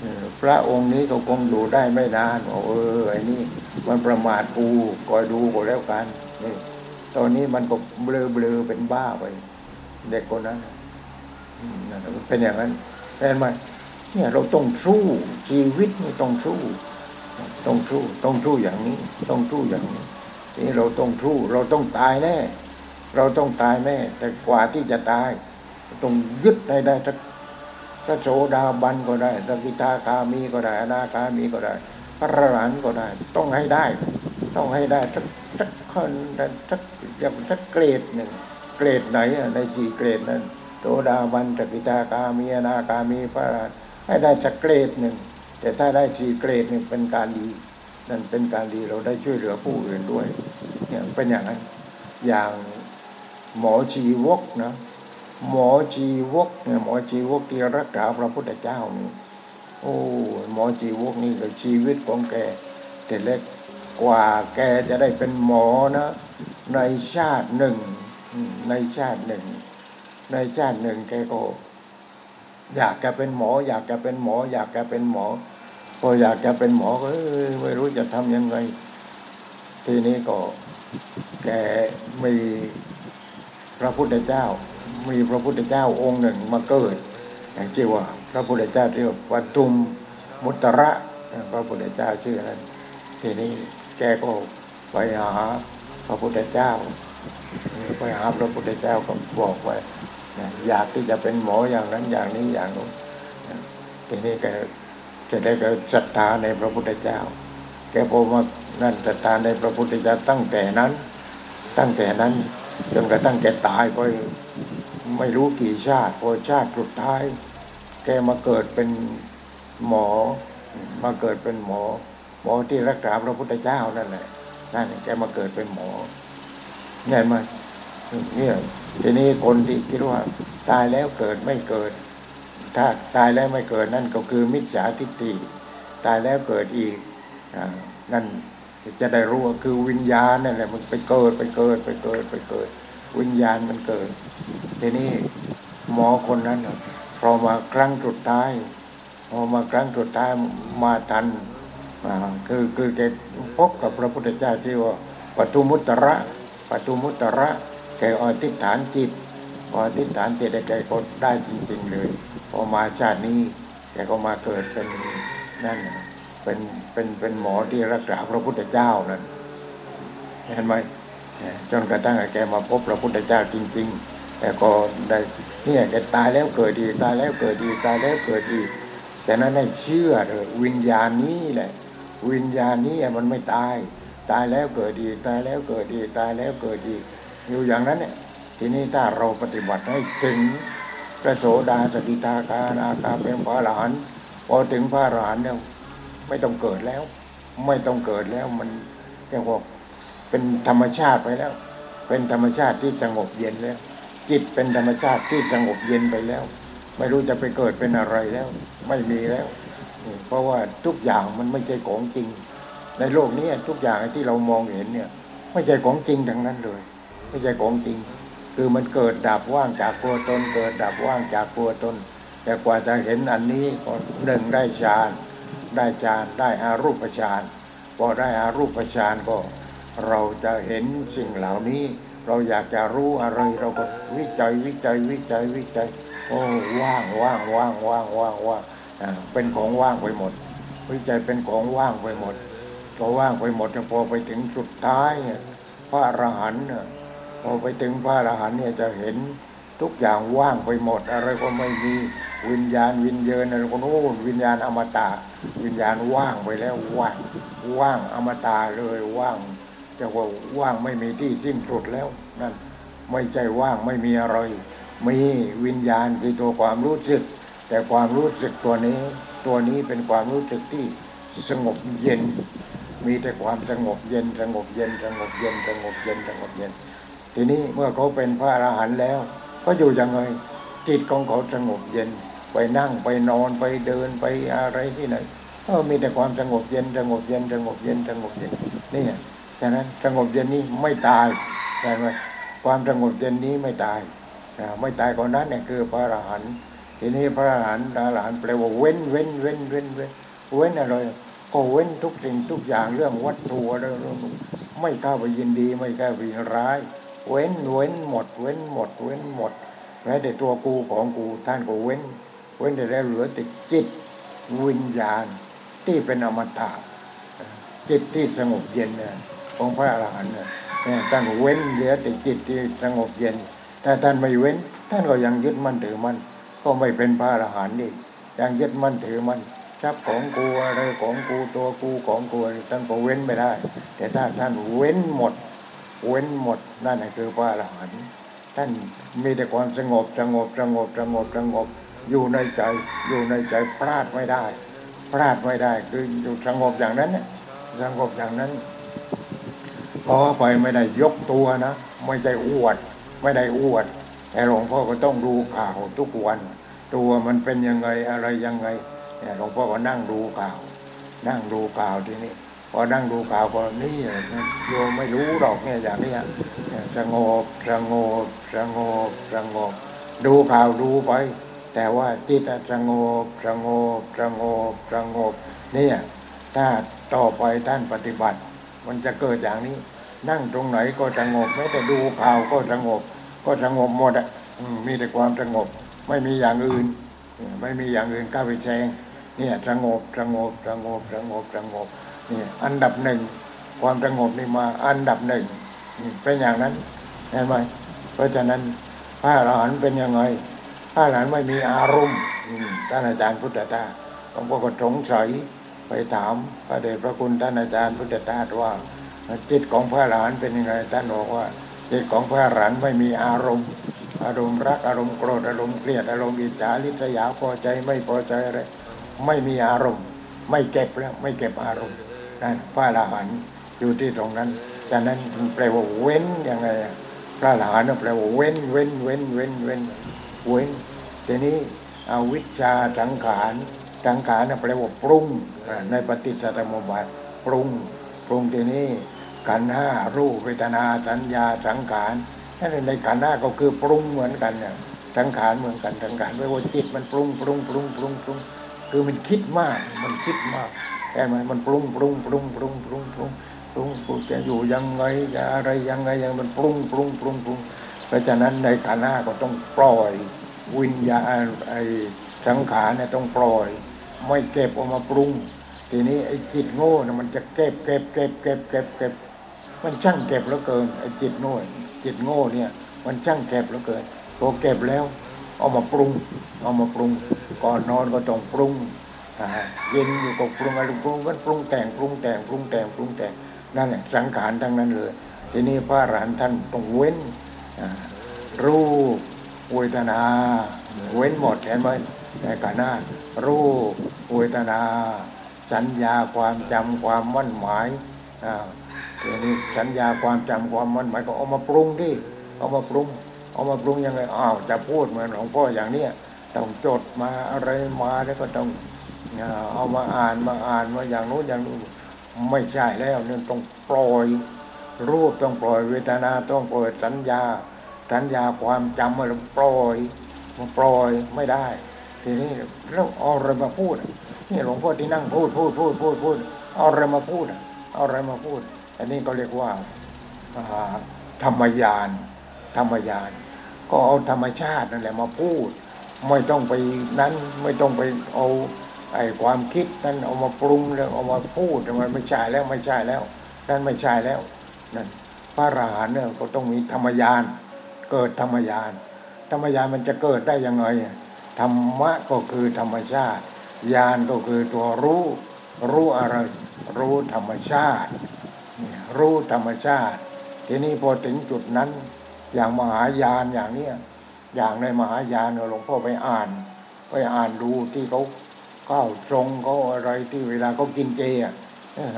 เออพระองค์นี้ก็คงอยู่ได้ไม่นานบอกเออไอ้นี่มันประมาทกูคอยดูก็แล้วกันนี่ตอนนี้มันก็เบลอเบลอเป็นบ้าไป เด็กคนนั้นเป็นอย่างนั้นเห็นไหม เนี่ยเราต้องสู้ชีวิตนี่ต้องสู้ ต้องสู้ต้องสู้อย่างนี้ ต้องสู้อย่างนี้ทีนี้เราต้องสู้เราต้องตายแน่ เราต้องตายแน่แต่กว่าที่จะตายต้องยึดให้ได้สักพระโสดาบันก็ได้สักิทาคามีก็ได้อนาคามีก็ได้ พระอรหันก็ได้ ต้องให้ได้ ต้องให้ได้สักสักคนสักอย่างสักเกรดหนึ่งเกรดไหนอะในสี่เกรดนั้นโสดาบันสักิทาคามีอนาคามีพระอรหัน ให้ได้สักเกรดหนึ่ง แต่ถ้าได้สี่เกรดหนี่งเป็นการดี นั่นเป็นการดีเราได้ช่วยเหลือผู้อื่นด้วยเนี่ยเป็นอย่างนั้นอย่างหมอชีวกนะหมอชีวกเนี่ยหมอชีวกที่รักษาพระพุทธเจ้านี่โอ้หมอชีวกนี่ก็ชีวิตของแกแต่เล็กกว่าแกจะได้เป็นหมอนะ ในชาติหนึ่ง ในชาติหนึ่ง ในชาติหนึ่งแกก็ อยากจะเป็นหมอ อยากจะเป็นหมอ อยากจะเป็นหมอพออยากจะเป็นหมอก็ไม่รู้จะทำยังไง ทีนี้ก็แกมีพระพุทธเจ้า มีพระพุทธเจ้าองค์หนึ่งมาเกิดอย่างที่ว่า พระพุทธเจ้าที่ว่าวัตุมมุตระพระพุทธเจ้าชื่อนั้น ทีนี้แกก็ไปหาพระพุทธเจ้า ไปหาพระพุทธเจ้าก็บอกว่า อยากที่จะเป็นหมออย่างนั้นอย่างนี้อย่างนู้นทีนี้แกจะได้ก็ศรัทธาในพระพุทธเจ้า แกพอมานั่นศรัทธาในพระพุทธเจ้าตั้งแต่นั้น ตั้งแต่นั้น จนกระทั่งแกตายไปไม่รู้กี่ชาติพอชาติสุดท้าย แกมาเกิดเป็นหมอ มาเกิดเป็นหมอ หมอที่รักษาพระพุทธเจ้านั่นแหละนั่นแกมาเกิดเป็นหมอเห็นไหม เนี่ยทีนี้คนที่คิดว่า ตายแล้วเกิดไม่เกิด ถ้าตายแล้วไม่เกิดนั่นก็คือมิจฉาทิฏฐิตายแล้วเกิดอีกอนั่นจะได้รู้ว่าคือวิญญาณนั่นแหละมันไปเกิดไปเกิดไปเกิดไปเกิด วิญญาณมันเกิดทีนี้หมอคนนั้นน่ะพอมาครั้งสุดท้ายพอมาครั้งสุดท้ายมาทันคือคือแกพบกับพระพุทธเจ้าที่ว่าปทุมุตตระปทุมุตตระ แกอธิษฐานจิตพออธิษฐานจิตแกก็ได้จริงๆเลยพอมาชาตินี้แกก็มาเกิดเป็นนั่นเป็นเป็นเป็นหมอที่รักษาพระพุทธเจ้านั่นเห็นไหมจนกระทั่งแกมาพบพระพุทธเจ้าจริง ๆ แต่ก็ได้เนี่ยแกตายแล้วเกิดดีตายแล้วเกิดดีตายแล้วเกิดดีแต่นั้นได้เชื่อเลยวิญญาณนี้แหละ วิญญาณนี้มันไม่ตาย ตายแล้วเกิดดี ตายแล้วเกิดดี ตายแล้วเกิดดี อยู่อย่างนั้นเนี่ยทีนี้ถ้าเราปฏิบัติให้ถึงพระโสดาสกิทาคานาคาเป็นพระอรหันพอถึงพระอรหันเนี่ยไม่ต้องเกิดแล้ว ไม่ต้องเกิดแล้วมันเรียกว่าเป็นธรรมชาติไปแล้ว เป็นธรรมชาติที่สงบเย็นแล้ว จิตเป็นธรรมชาติที่สงบเย็นไปแล้ว ไม่รู้จะไปเกิดเป็นอะไรแล้ว ไม่มีแล้ว เพราะว่าทุกอย่างมันไม่ใช่ของจริง ในโลกนี้ทุกอย่างที่เรามองเห็นเนี่ย ไม่ใช่ของจริงทั้งนั้นเลย ไม่ใช่ของจริง คือมันเกิดดับว่างจากตัวตน เกิดดับว่างจากตัวตน แต่กว่าจะเห็นอันนี้ก็หนึ่งได้ฌาน ได้ฌานได้อารูปฌานพอได้อารูปฌานก็ เราจะเห็นสิ่งเหล่านี้ เราอยากจะรู้อะไรเราก็วิจัยวิจัยวิจัยวิจัยโอ้ว่างว่างว่างว่างว่างว่างเป็นของว่างไปหมด วิจัยเป็นของว่างไปหมดพอว่างไปหมดพอไปถึงสุดท้ายพระอรหันต์ อไปถึงพระอรหันต์เนี่ยจะเห็นทุกอย่างว่างไปหมด อะไรก็ไม่มีวิญญาณวิญญาณอะไรก็โน่นวิญญาณอมตะ วิญญาณว่างไปแล้วว่างว่างอมตะเลยว่างจะว่าว่างไม่มีที่สิ้นสุดแล้วนั่นไม่ใช่ว่างไม่มีอะไรมีวิญญาณคือตัวความรู้สึก แต่ความรู้สึกตัวนี้ ตัวนี้เป็นความรู้สึกที่สงบเย็น มีแต่ความสงบเย็น สงบเย็น สงบเย็น สงบเย็นสงบเย็น ทีนี้เมื่อเขาเป็นพระอรหันต์แล้ว ก็อยู่ยังไงจิตของเขาสงบเย็น ไปนั่งไปนอนไปเดินไปอะไรที่ไหนก็มีแต่ความสงบเย็นสงบเย็นสงบเย็นสงบเย็นนี่ไงฉะนั้นสงบเย็นนี้ไม่ตายใช่ไหมความสงบเย็นนี้ไม่ตายไม่ตายคนนั้นเนี่ยคือพระอรหันต์ทีนี้พระอรหันต์พระอรหันต์แปลว่าเว้นเว้นเว้นเว้นเว้นเว้นอะไรก็เว้นทุกสิ่งทุกอย่างเรื่องวัตถุอะไรไม่เข้าไปยินดี ไม่เข้าไปยินร้าย เว้นเว้นหมด เว้นหมด เว้นหมด แม้แต่ตัวกูของกูท่านก็เว้น เว้นแต่แล้วเหลือแต่จิตวิญญาณที่เป็นอมตะจิตที่สงบเย็นเนี่ยของพระอรหันต์เนี่ยท่านเว้นเหลือแต่จิตที่สงบเย็นถ้าท่านไม่เว้น ท่านก็ยังยึดมั่นถือมั่นก็ไม่เป็นพระอรหันต์อีกยังยึดมั่นถือมั่นทรัพย์ของกูอะไรของกูตัวกูของกูท่านก็เว้นไม่ได้ แต่ถ้าท่านเว้นหมด เว้นหมดนั่นคือพระอรหันต์ท่านมีแต่ความสงบสงบสงบสงบสงบ อยู่ในใจอยู่ในใจพลาดไม่ได้ พลาดไม่ได้คืออยู่สงบอย่างนั้นสงบอย่างนั้นขอไปไม่ได้ยกตัวนะไม่ได้อวด ไม่ได้อวด แต่หลวงพ่อก็ต้องดูข่าวทุกวัน ตัวมันเป็นยังไงอะไรยังไงเนี่ยหลวงพ่อก็นั่งดูข่าว นั่งดูข่าวทีนี้ อนั่งดูข่าวก็นี่โยมไม่รู้หรอกเนี่ยอย่างนี้สงบสงบสงบสงบ ดูข่าวดูไป แต่ว่าจิตสงบสงบสงบสงบเนี่ยถ้าต่อไปท่านปฏิบัติ มันจะเกิดอย่างนี้ นั่งตรงไหนก็สงบแม้แต่ดูข่าวก็สงบ ก็สงบหมดอะมีแต่ความสงบ ไม่มีอย่างอื่น ไม่มีอย่างอื่นเข้าไปแซงเนี่ยสงบสงบสงบสงบสงบ นี่อันดับหนึ่งความสงบนี่มาอันดับหนึ่งเป็นอย่างนั้นเห็นไหมเพราะฉะนั้นพระอรหันต์เป็นยังไงพระอรหันต์ไม่มีอารมณ์ท่านอาจารย์พุทธทาสหลวงพ่อก็สงสัยไปถามพระเดชพระคุณท่านอาจารย์พุทธทาสว่าจิตของพระอรหันต์เป็นยังไงท่านบอกว่าจิตของพระอรหันต์ไม่มีอารมณ์อารมณ์รักอารมณ์โกรธอารมณ์เกลียดอารมณ์อิจฉาริษยาพอใจไม่พอใจอะไรไม่มีอารมณ์ ไม่เก็บแล้วไม่เก็บอารมณ์ พระอรหันต์อยู่ที่ตรงนั้นฉะนั้นแปลว่าเว้นยังไงพระอรหันต์แปลว่าเว้นเว้นเว้นเว้นเว้นเว้นทีนี้อวิชชาสังขารสังขารน่ะแปลว่าปรุงในปฏิจจสมุปบาทปรุงปรุงทีนี้ขันห้ารูปเวทนาสัญญาสังขารนั่นในขันห้าก็คือปรุงเหมือนกันเนี่ยสังขารเหมือนกันสังขารแปลว่าจิตมันปรุงปรุงปรุงปรุงปรุงคือมันคิดมากมันคิดมาก แค่ไหมมันปรุงปรุงปรุงปรุงปรุงปรุงปรุงปรุงจะอยู่ยังไงจะอะไรยังไงยังมันปรุงปรุงปรุงปรุงเพราะฉะนั้นในขาหน้าก็ต้องปล่อย วิญญาณไอ้สังขารเนี่ยต้องปล่อย ไม่เก็บออกมาปรุง ทีนี้ไอ้จิตโง่เนี่ยมันจะเก็บเก็บเก็บเก็บเก็บเก็บมันช่างเก็บเหลือเกินไอ้จิตโง่จิตโง่เนี่ย มันช่างเก็บเหลือเกินพอเก็บแล้ว เอามาปรุง เอามาปรุง ก่อนนอนก็ต้องปรุง เย็นอยู่ก็ปรุงอะไรปรุงกันปรุงแต่งปรุงแต่งปรุงแต่งปรุงแต่งนั่นแหละสังขารทั้งนั้นเลย ทีนี้พระอรหันต์ท่านต้องเว้นรูปเวทนา เว้นหมดเห็นไหมในกานารูปเวทนา สัญญาความจำความมั่นหมายอทีนี้สัญญาความจำความมั่นหมายก็เอามาปรุงที่เอามาปรุง เอามาปรุงยังไงอ้าวจะพูดเหมือนหลวงพ่ออย่างเนี้ยต้องจดมาอะไรมาแล้วก็ต้อง เอามาอ่านมาอ่านมาอย่างโน้นอย่างนู้นไม่ใช่แล้วเนี่ยต้องปล่อยรูปต้องปล่อยเวทนาต้องปล่อยสัญญา สัญญาความจำมันปล่อยมันปล่อยไม่ได้ ทีนี้แล้วเอาอะไรมาพูดนี่หลวงพ่อที่นั่งพูดพูดพูดพูดพูดเอาอะไรมาพูดอเอาอะไรมาพูด อันนี้ก็เรียกว่าธรรมยานธรรมยานก็เอาธรรมชาตินั่นแหละมาพูด ไม่ต้องไปนั้นไม่ต้องไปเอา ไอ้ความคิดนั้นเอามาปรุงแล้วเอามาพูดมันไม่ใช่แล้วไม่ใช่แล้ว นั่นไม่ใช่แล้วนั่นพระอรหันต์เนี่ยก็ต้องมีธรรมยาน เกิดธรรมยาน ธรรมยานมันจะเกิดได้ยังไงธรรมะก็คือธรรมชาติญาณก็คือตัวรู้ รู้อะไรรู้ธรรมชาติ รู้ธรรมชาติ ทีนี้พอถึงจุดนั้น อย่างมหายานอย่างเนี้ยอย่างในมหายานเนี่ยหลวงพ่อไปอ่าน ไปอ่านดูที่เขา ข้าทรงเขาอะไรที่เวลาเขากินเจอะ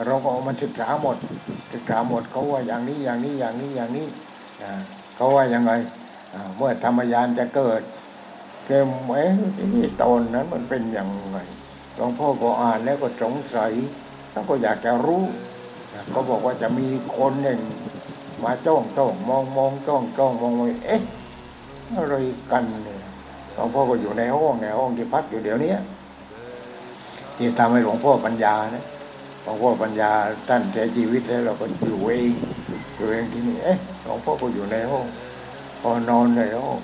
เราก็เอามาศึกษาหมด ศึกษาหมดเขาว่าอย่างนี้อย่างนี้อย่างนี้อย่างนี้เขาว่ายังไงเมื่อธรรมยานจะเกิดเกมเอ๊ะที่ตอนนั้นมันเป็นอย่างไงหลวงพ่อก็อ่านแล้วก็สงสัยแล้วก็อยากจะรู้เขาบอกว่าจะมีคนหนึ่ง มาจ้องจ้องมองมองจ้องจ้องมองมองเอ๊ะอะไรกันเนี่ยหลวงพ่อก็อยู่ในห้องในห้องที่พักอยู่เดี๋ยวนี้ ที่ทำให้หลวงพ่อปัญญานะหลวงพ่อปัญญาท่านเสียชีวิตแล้วเราก็อยู่เองอยู่เองที่นี่เอ๊ะหลวงพ่อก็อยู่ในห้องพอนอนในห้อง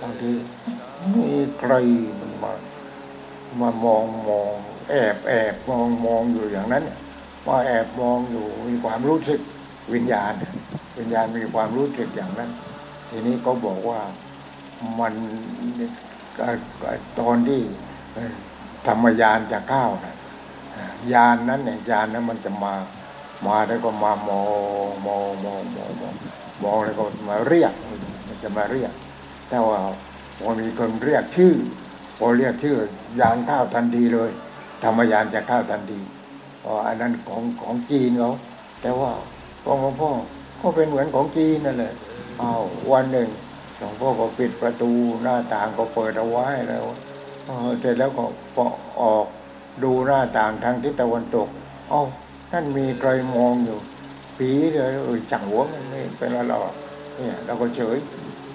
บางทีมีใครมันมามามองมอง แอบแอบมองมองอยู่อย่างนั้นว่าแอบมองอยู่มีความรู้สึกวิญญาณ วิญญาณมีความรู้สึกอย่างนั้น ทีนี้ก็บอกว่ามันตอนที่ ธรรมยานจะเข้าวนะยานนั้นเนี่ยยานนั้นมันจะมา มาแล้วก็มามองมองมองมองมองมองแล้วก็มาเรียก มันจะมาเรียก แต่ว่าพอมีคนเรียกชื่อพอเรียกชื่อยานข้าวทันทีเลย ธรรมยานจะข้าวทันทีเพราะอันนั้นของของจีนเขาแต่ว่าของหลวงพ่อก็เป็นเหมือนของจีนนั่นแหละอ้าววันหนึ่งหลวงพ่อก็ปิดประตูหน้าต่างก็เปิดเอาไว้แล้ว เสร็จแล้วก็พอออกดูหน้าต่างทางทิศตะวันตกเอ้านั่นมีใครมองอยู่ผีเลยเออจังหัวมันไม่เป็นอะไรหรอกเนี่ยเราก็เฉย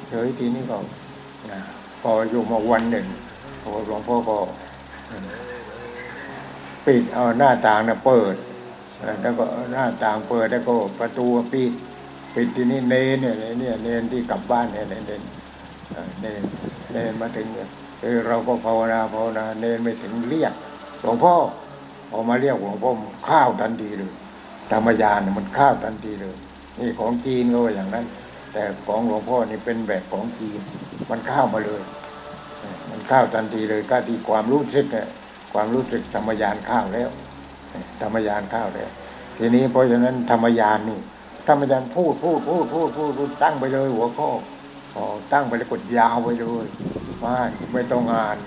เฉยทีนี้ก็พออยู่มาวันหนึ่งพอหลวงพ่อก็ปิดเอาหน้าต่างน่ะเปิดแล้วก็หน้าต่างเปิดแล้วก็ประตูปิดปิดที่นี่เนนเนี่ยเนี่ยเนนที่กลับบ้านเนี่ยเนนเนนเอ่อเนนเนนมาถึงเนี่ย เออเราก็ภาวนาภาวนาเนนไม่ถึงเรียกหลวงพ่อพอกมาเรียกหลวงพ่อข้าวทันทีเลยธรรมยานมันข้าวทันทีเลย นี่ของจีนก็อย่างนั้น แต่ของหลวงพ่อนี่เป็นแบบของจีน มันข้าวมาเลย มันข้าวทันทีเลยก็ที่ความรู้สึกเนี่ยความรู้สึกธรรมยานข้าวแล้วธรรมยานข้าวแล้วทีนี้เพราะฉะนั้นธรรมยานนี่ธรรมยานพูดพูดพูดพูดพูดพูดตั้งไปเลยหัวข้อ พอตั้งไปแล้วกดยาวไปเลยไม่ไม่ต้องอ่าน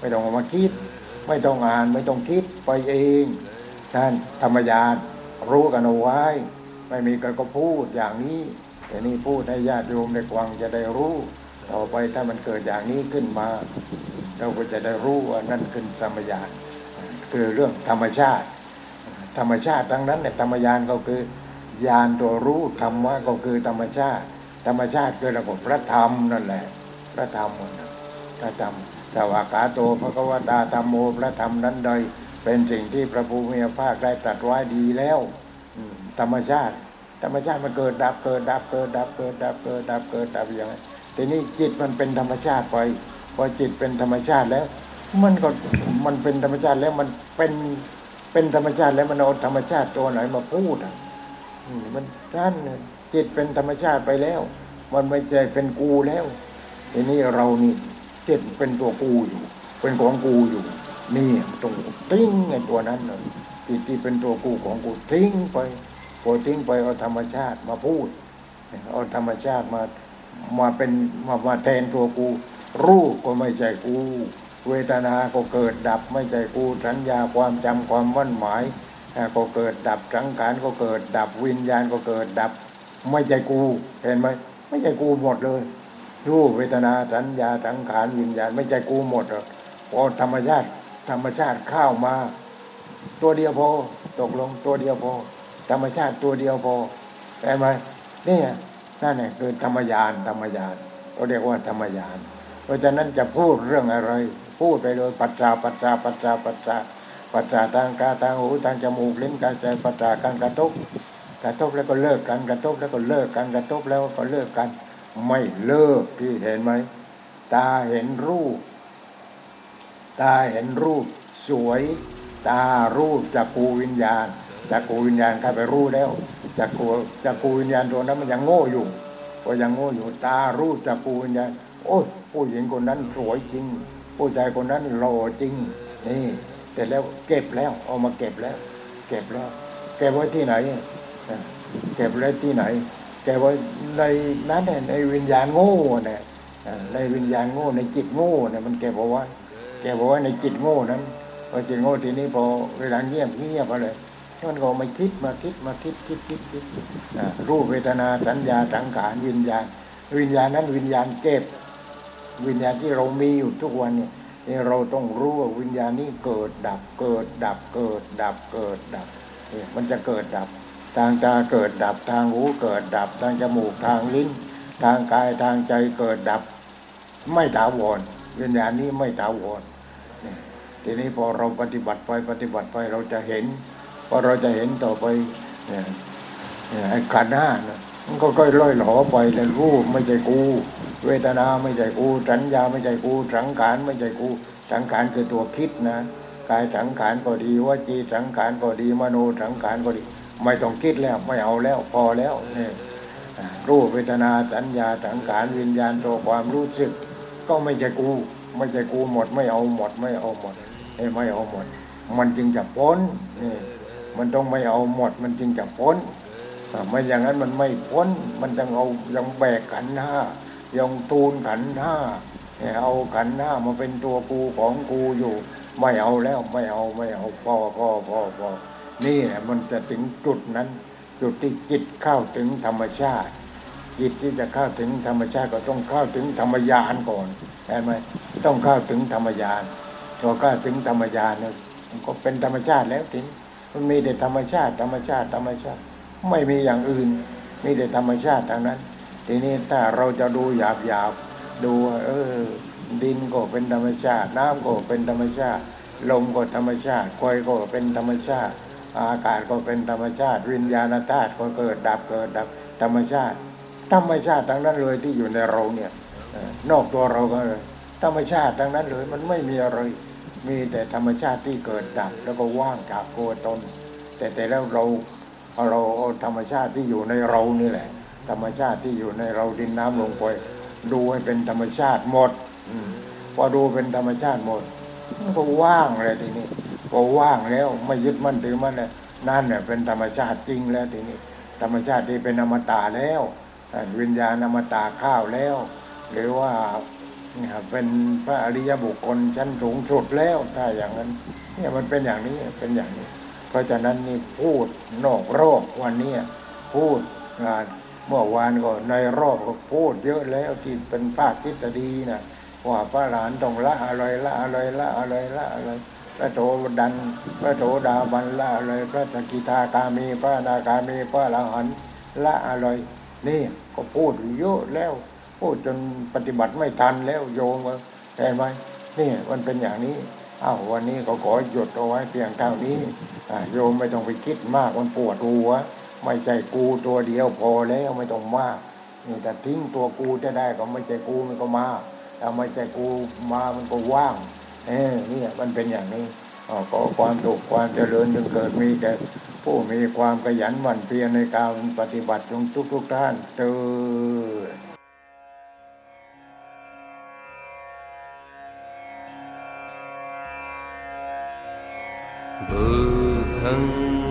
ไม่ต้องเอามาคิด ไม่ต้องอ่าน ไม่ต้องคิดไปเองท่านธรรมยานรู้กันเอาไว้ ไม่มีกันก็พูดอย่างนี้แต่นี่พูดให้ญาติโยมในกวังจะได้รู้ ต่อไปถ้ามันเกิดอย่างนี้ขึ้นมา เราก็จะได้รู้ว่านั่นคือธรรมยานคือเรื่องธรรมชาติ ธรรมชาติทั้งนั้นเนี่ยธรรมยานก็คือญาณตัวรู้ธรรมะก็คือธรรมชาติ ธรรมชาติคือระบบพระธรรมนั่นแหละ พระธรรมพระธรรมแต่ว่ากาโตพระกวตาธรรมโมพระธรรมนั้นใดเป็นเป็นสิ่งที่พระภูมิภาคได้ตรัสไว้ดีแล้วธรรมชาติ ธรรมชาติมันเกิดดับเกิดดับเกิดดับเกิดดับเกิดดับเกิดดับอย่างนั้ทีนี้จิตมันเป็นธรรมชาติไปพอจิตเป็นธรรมชาติแล้ว มันก็มันเป็นธรรมชาติแล้วมันเป็นเป็นธรรมชาติแล้วมันเอาธรรมชาติตัวไหนมาพูดอะมันนั่นน่ะ จิตเป็นธรรมชาติไปแล้ว มันไม่ใช่เป็นกูแล้วทีนี้เรานี่จิตเป็นตัวกูอยู่ เป็นของกูอยู่ นี่ตรงทิ้งไอ้ตัวนั้นเลยจิตที่เป็นตัวกูของกูทิ้งไปพอทิ้งไปเอาธรรมชาติมาพูดเอาธรรมชาติมามาเป็นมามาแทนตัวกู รูปก็ไม่ใช่กู เวทนาก็เกิดดับไม่ใช่กูสัญญาความจำความมั่นหมายก็เกิดดับสังขารก็เกิดดับวิญญาณก็เกิดดับ ไม่ใช่กูเห็นไหมไม่ใช่กูหมดเลยรูปเวทนาสัญญาสังขารวิญญาณไม่ใช่กูหมดหรอกพอธรรมชาติ ธรรมชาติเข้ามา ตัวเดียวพอตกลงตัวเดียวพอ ธรรมชาติตัวเดียวพอเห็นไหมนี่นั่นแหละคือธรรมยานธรรมยานเราเรียกว่าธรรมยาน เพราะฉะนั้นจะพูดเรื่องอะไร พูดไปโดยปัจจาปัจจาปัจจาปัจจาปัจจาทางตาทางหูทางจมูกลิ้นกายใจปัจจาการกระทบ กระทบแล้วก็เลิกกัน กระทบแล้วก็เลิกกัน กระทบแล้วก็เลิกกัน ไม่เลิกที่เห็นไหมตาเห็นรูป ตาเห็นรูป สวย ตารูปจากกูวิญญาณจากกูวิญญาณเข้าไปรู้แล้วจากกูจากกูวิญญาณตัวนั้นมันยังโง่อยู่ก็ยังโง่อยู่ตารูปจากกูวิญญาณโอ้ยผู้หญิงคนนั้นสวยจริง ผู้ชายคนนั้นหล่อจริงนี่แต่แล้วเก็บแล้วเอามาเก็บแล้ว เก็บแล้ว เก็บไว้ที่ไหน เก็บไว้ที่ไหน เก็บไว้ในนั้นน่ะในวิญญาณโง่เนี่ยในวิญญาณโง่ในจิตโง่เนี่ยมันเก็บเอาไว้แกบอกว่าในจิตโง่นั้นพอจิตโง่ทีนี้พอเวลาเงียบเงียบอะไรมันก็ม่คิดมาคิดมาคิดคิดคิดคิดรูปเวทนาสัญญาสังขารวิญญาณ วิญญาณนั้นวิญญาณเก็บ วิญญาณที่เรามีอยู่ทุกวันเนี่ยเราต้องรู้ว่าวิญญาณนี้เกิดดับเกิดดับเกิดดับเกิดดับมันจะเกิดดับ ทางตาเกิดดับทางหูเกิดดับ ทางจมูกทางลิ้น ทางกายทางใจเกิดดับ ไม่ถาวรวิญญาณนี้ไม่ถาวรทีนี้พอเราปฏิบัติไปปฏิบัติไปเราจะเห็นพอเราจะเห็นต่อไปเนี่ยไอ้ขันห้านะมันก็ค่อยล่อยหลอไปเลยรูปไม่ใช่กู เวทนาไม่ใช่กูสัญญาไม่ใช่กูสังขารไม่ใช่กูสังขารคือตัวคิดนะกายสังขารก็ดีวจีสังขารก็ดีมโนสังขารก็ดี ไม่ต้องคิดแล้วไม่เอาแล้วพอแล้วนี่รูปเวทนาสัญญาสังขารวิญญาณตัวความรู้สึก ก็ไม่ใช่กู ไม่ใช่กูหมด ไม่เอาหมด ไม่เอาหมดเอ้ไม่เอาหมด มันจึงจะพ้นนี่มันต้องไม่เอาหมด มันจึงจะพ้นอ่ไม่อย่างนั้นมันไม่พ้น มันต้องเอายังแบกขันห้ายังตูนขันห้าเอ่เอาขันธ์ห้ามาเป็นตัวกูของกูอยู่ ไม่เอาแล้วไม่เอาไม่เอาพอพอพอพอ นี่แหละมันจะถึงจุดนั้น จุดที่จิตเข้าถึงธรรมชาติ จิตที่จะเข้าถึงธรรมชาติก็ต้องเข้าถึงธรรมญาณก่อนเห็นไหมต้องเข้าถึงธรรมญาณพอเข้าถึงธรรมญาณเนี่ยมันก็เป็นธรรมชาติแล้วทีนี้มันมีแต่ธรรมชาติ ธรรมชาติธรรมชาติ ไม่มีอย่างอื่น มีแต่ธรรมชาติทางนั้น ทีนี้ถ้าเราจะดูหยาบหยาบดูว่าเออ ดินก็เป็นธรรมชาติ น้ำก็เป็นธรรมชาติ ลมก็ธรรมชาติคอยก็เป็นธรรมชาติ อากาศก็เป็นธรรมชาติ วิญญาณธาตุก็เกิดดับเกิดดับ ธรรมชาติ ธรรมชาติทั้งนั้นเลยที่อยู่ในเราเนี่ยนอกตัวเราก็เลยธรรมชาติทั้งนั้นเลยมันไม่มีอะไร มีแต่ธรรมชาติที่เกิดดับ แล้วก็ว่างจากตัวตน แต่แต่แล้วเราเราเอาธรรมชาติที่อยู่ในเรานี่แหละ ธรรมชาติที่อยู่ในเราดินน้ำลงไปดูให้เป็นธรรมชาติหมดอมพอดูเป็นธรรมชาติหมดก็ว่างเลยทีนี้ พอว่างแล้วไม่ยึดมั่นถือมั่นเลยนั่นเนี่ยเป็นธรรมชาติจริงแล้วทีนี้ ธรรมชาติที่เป็นอมตะแล้ววิญญาณอมตะข้าวแล้ว หรือว่าเนี่ยเป็นพระอริยบุคคลชั้นสูงสุดแล้วถ้าอย่างนั้นเนี่ยมันเป็นอย่างนี้เป็นอย่างนี้ เพราะฉะนั้นนี่พูดนอกรอบวันนี้พูดอ่าเมื่อวานก็ในรอบก็พูดเยอะแล้วที่เป็นภาคทฤษฎีนะว่าพระหลานต้องละอะไรละอะไรละอะไรละอะไร พระโถดัน พระโถดาบันละอะไรพระสกิทาคามีพระนาคามีพระอรหันต์ละอะไรนี่ก็พูดเยอะแล้วพูดจนปฏิบัติไม่ทันแล้วโยมว่าเห็นไหมนี่มันเป็นอย่างนี้อ้าววันนี้ก็ขอหยุดเอาไว้เพียงเท่านี้โยมไม่ต้องไปคิดมากมันปวดหัวไม่ใช่กูตัวเดียวพอแล้วไม่ต้องมากนี่แต่ทิ้งตัวกูจะได้ก็ไม่ใช่กูมันก็มาถ้าไม่ใช่กูมามันก็ว่าง เออนี่แมันเป็นอย่างนี้ขอความถูกความเจริญจงเกิดมีแก่ผู้มีความขยันหมั่นเพียรในการปฏิบัติจงทุกทุกท่านเจตือ不曾。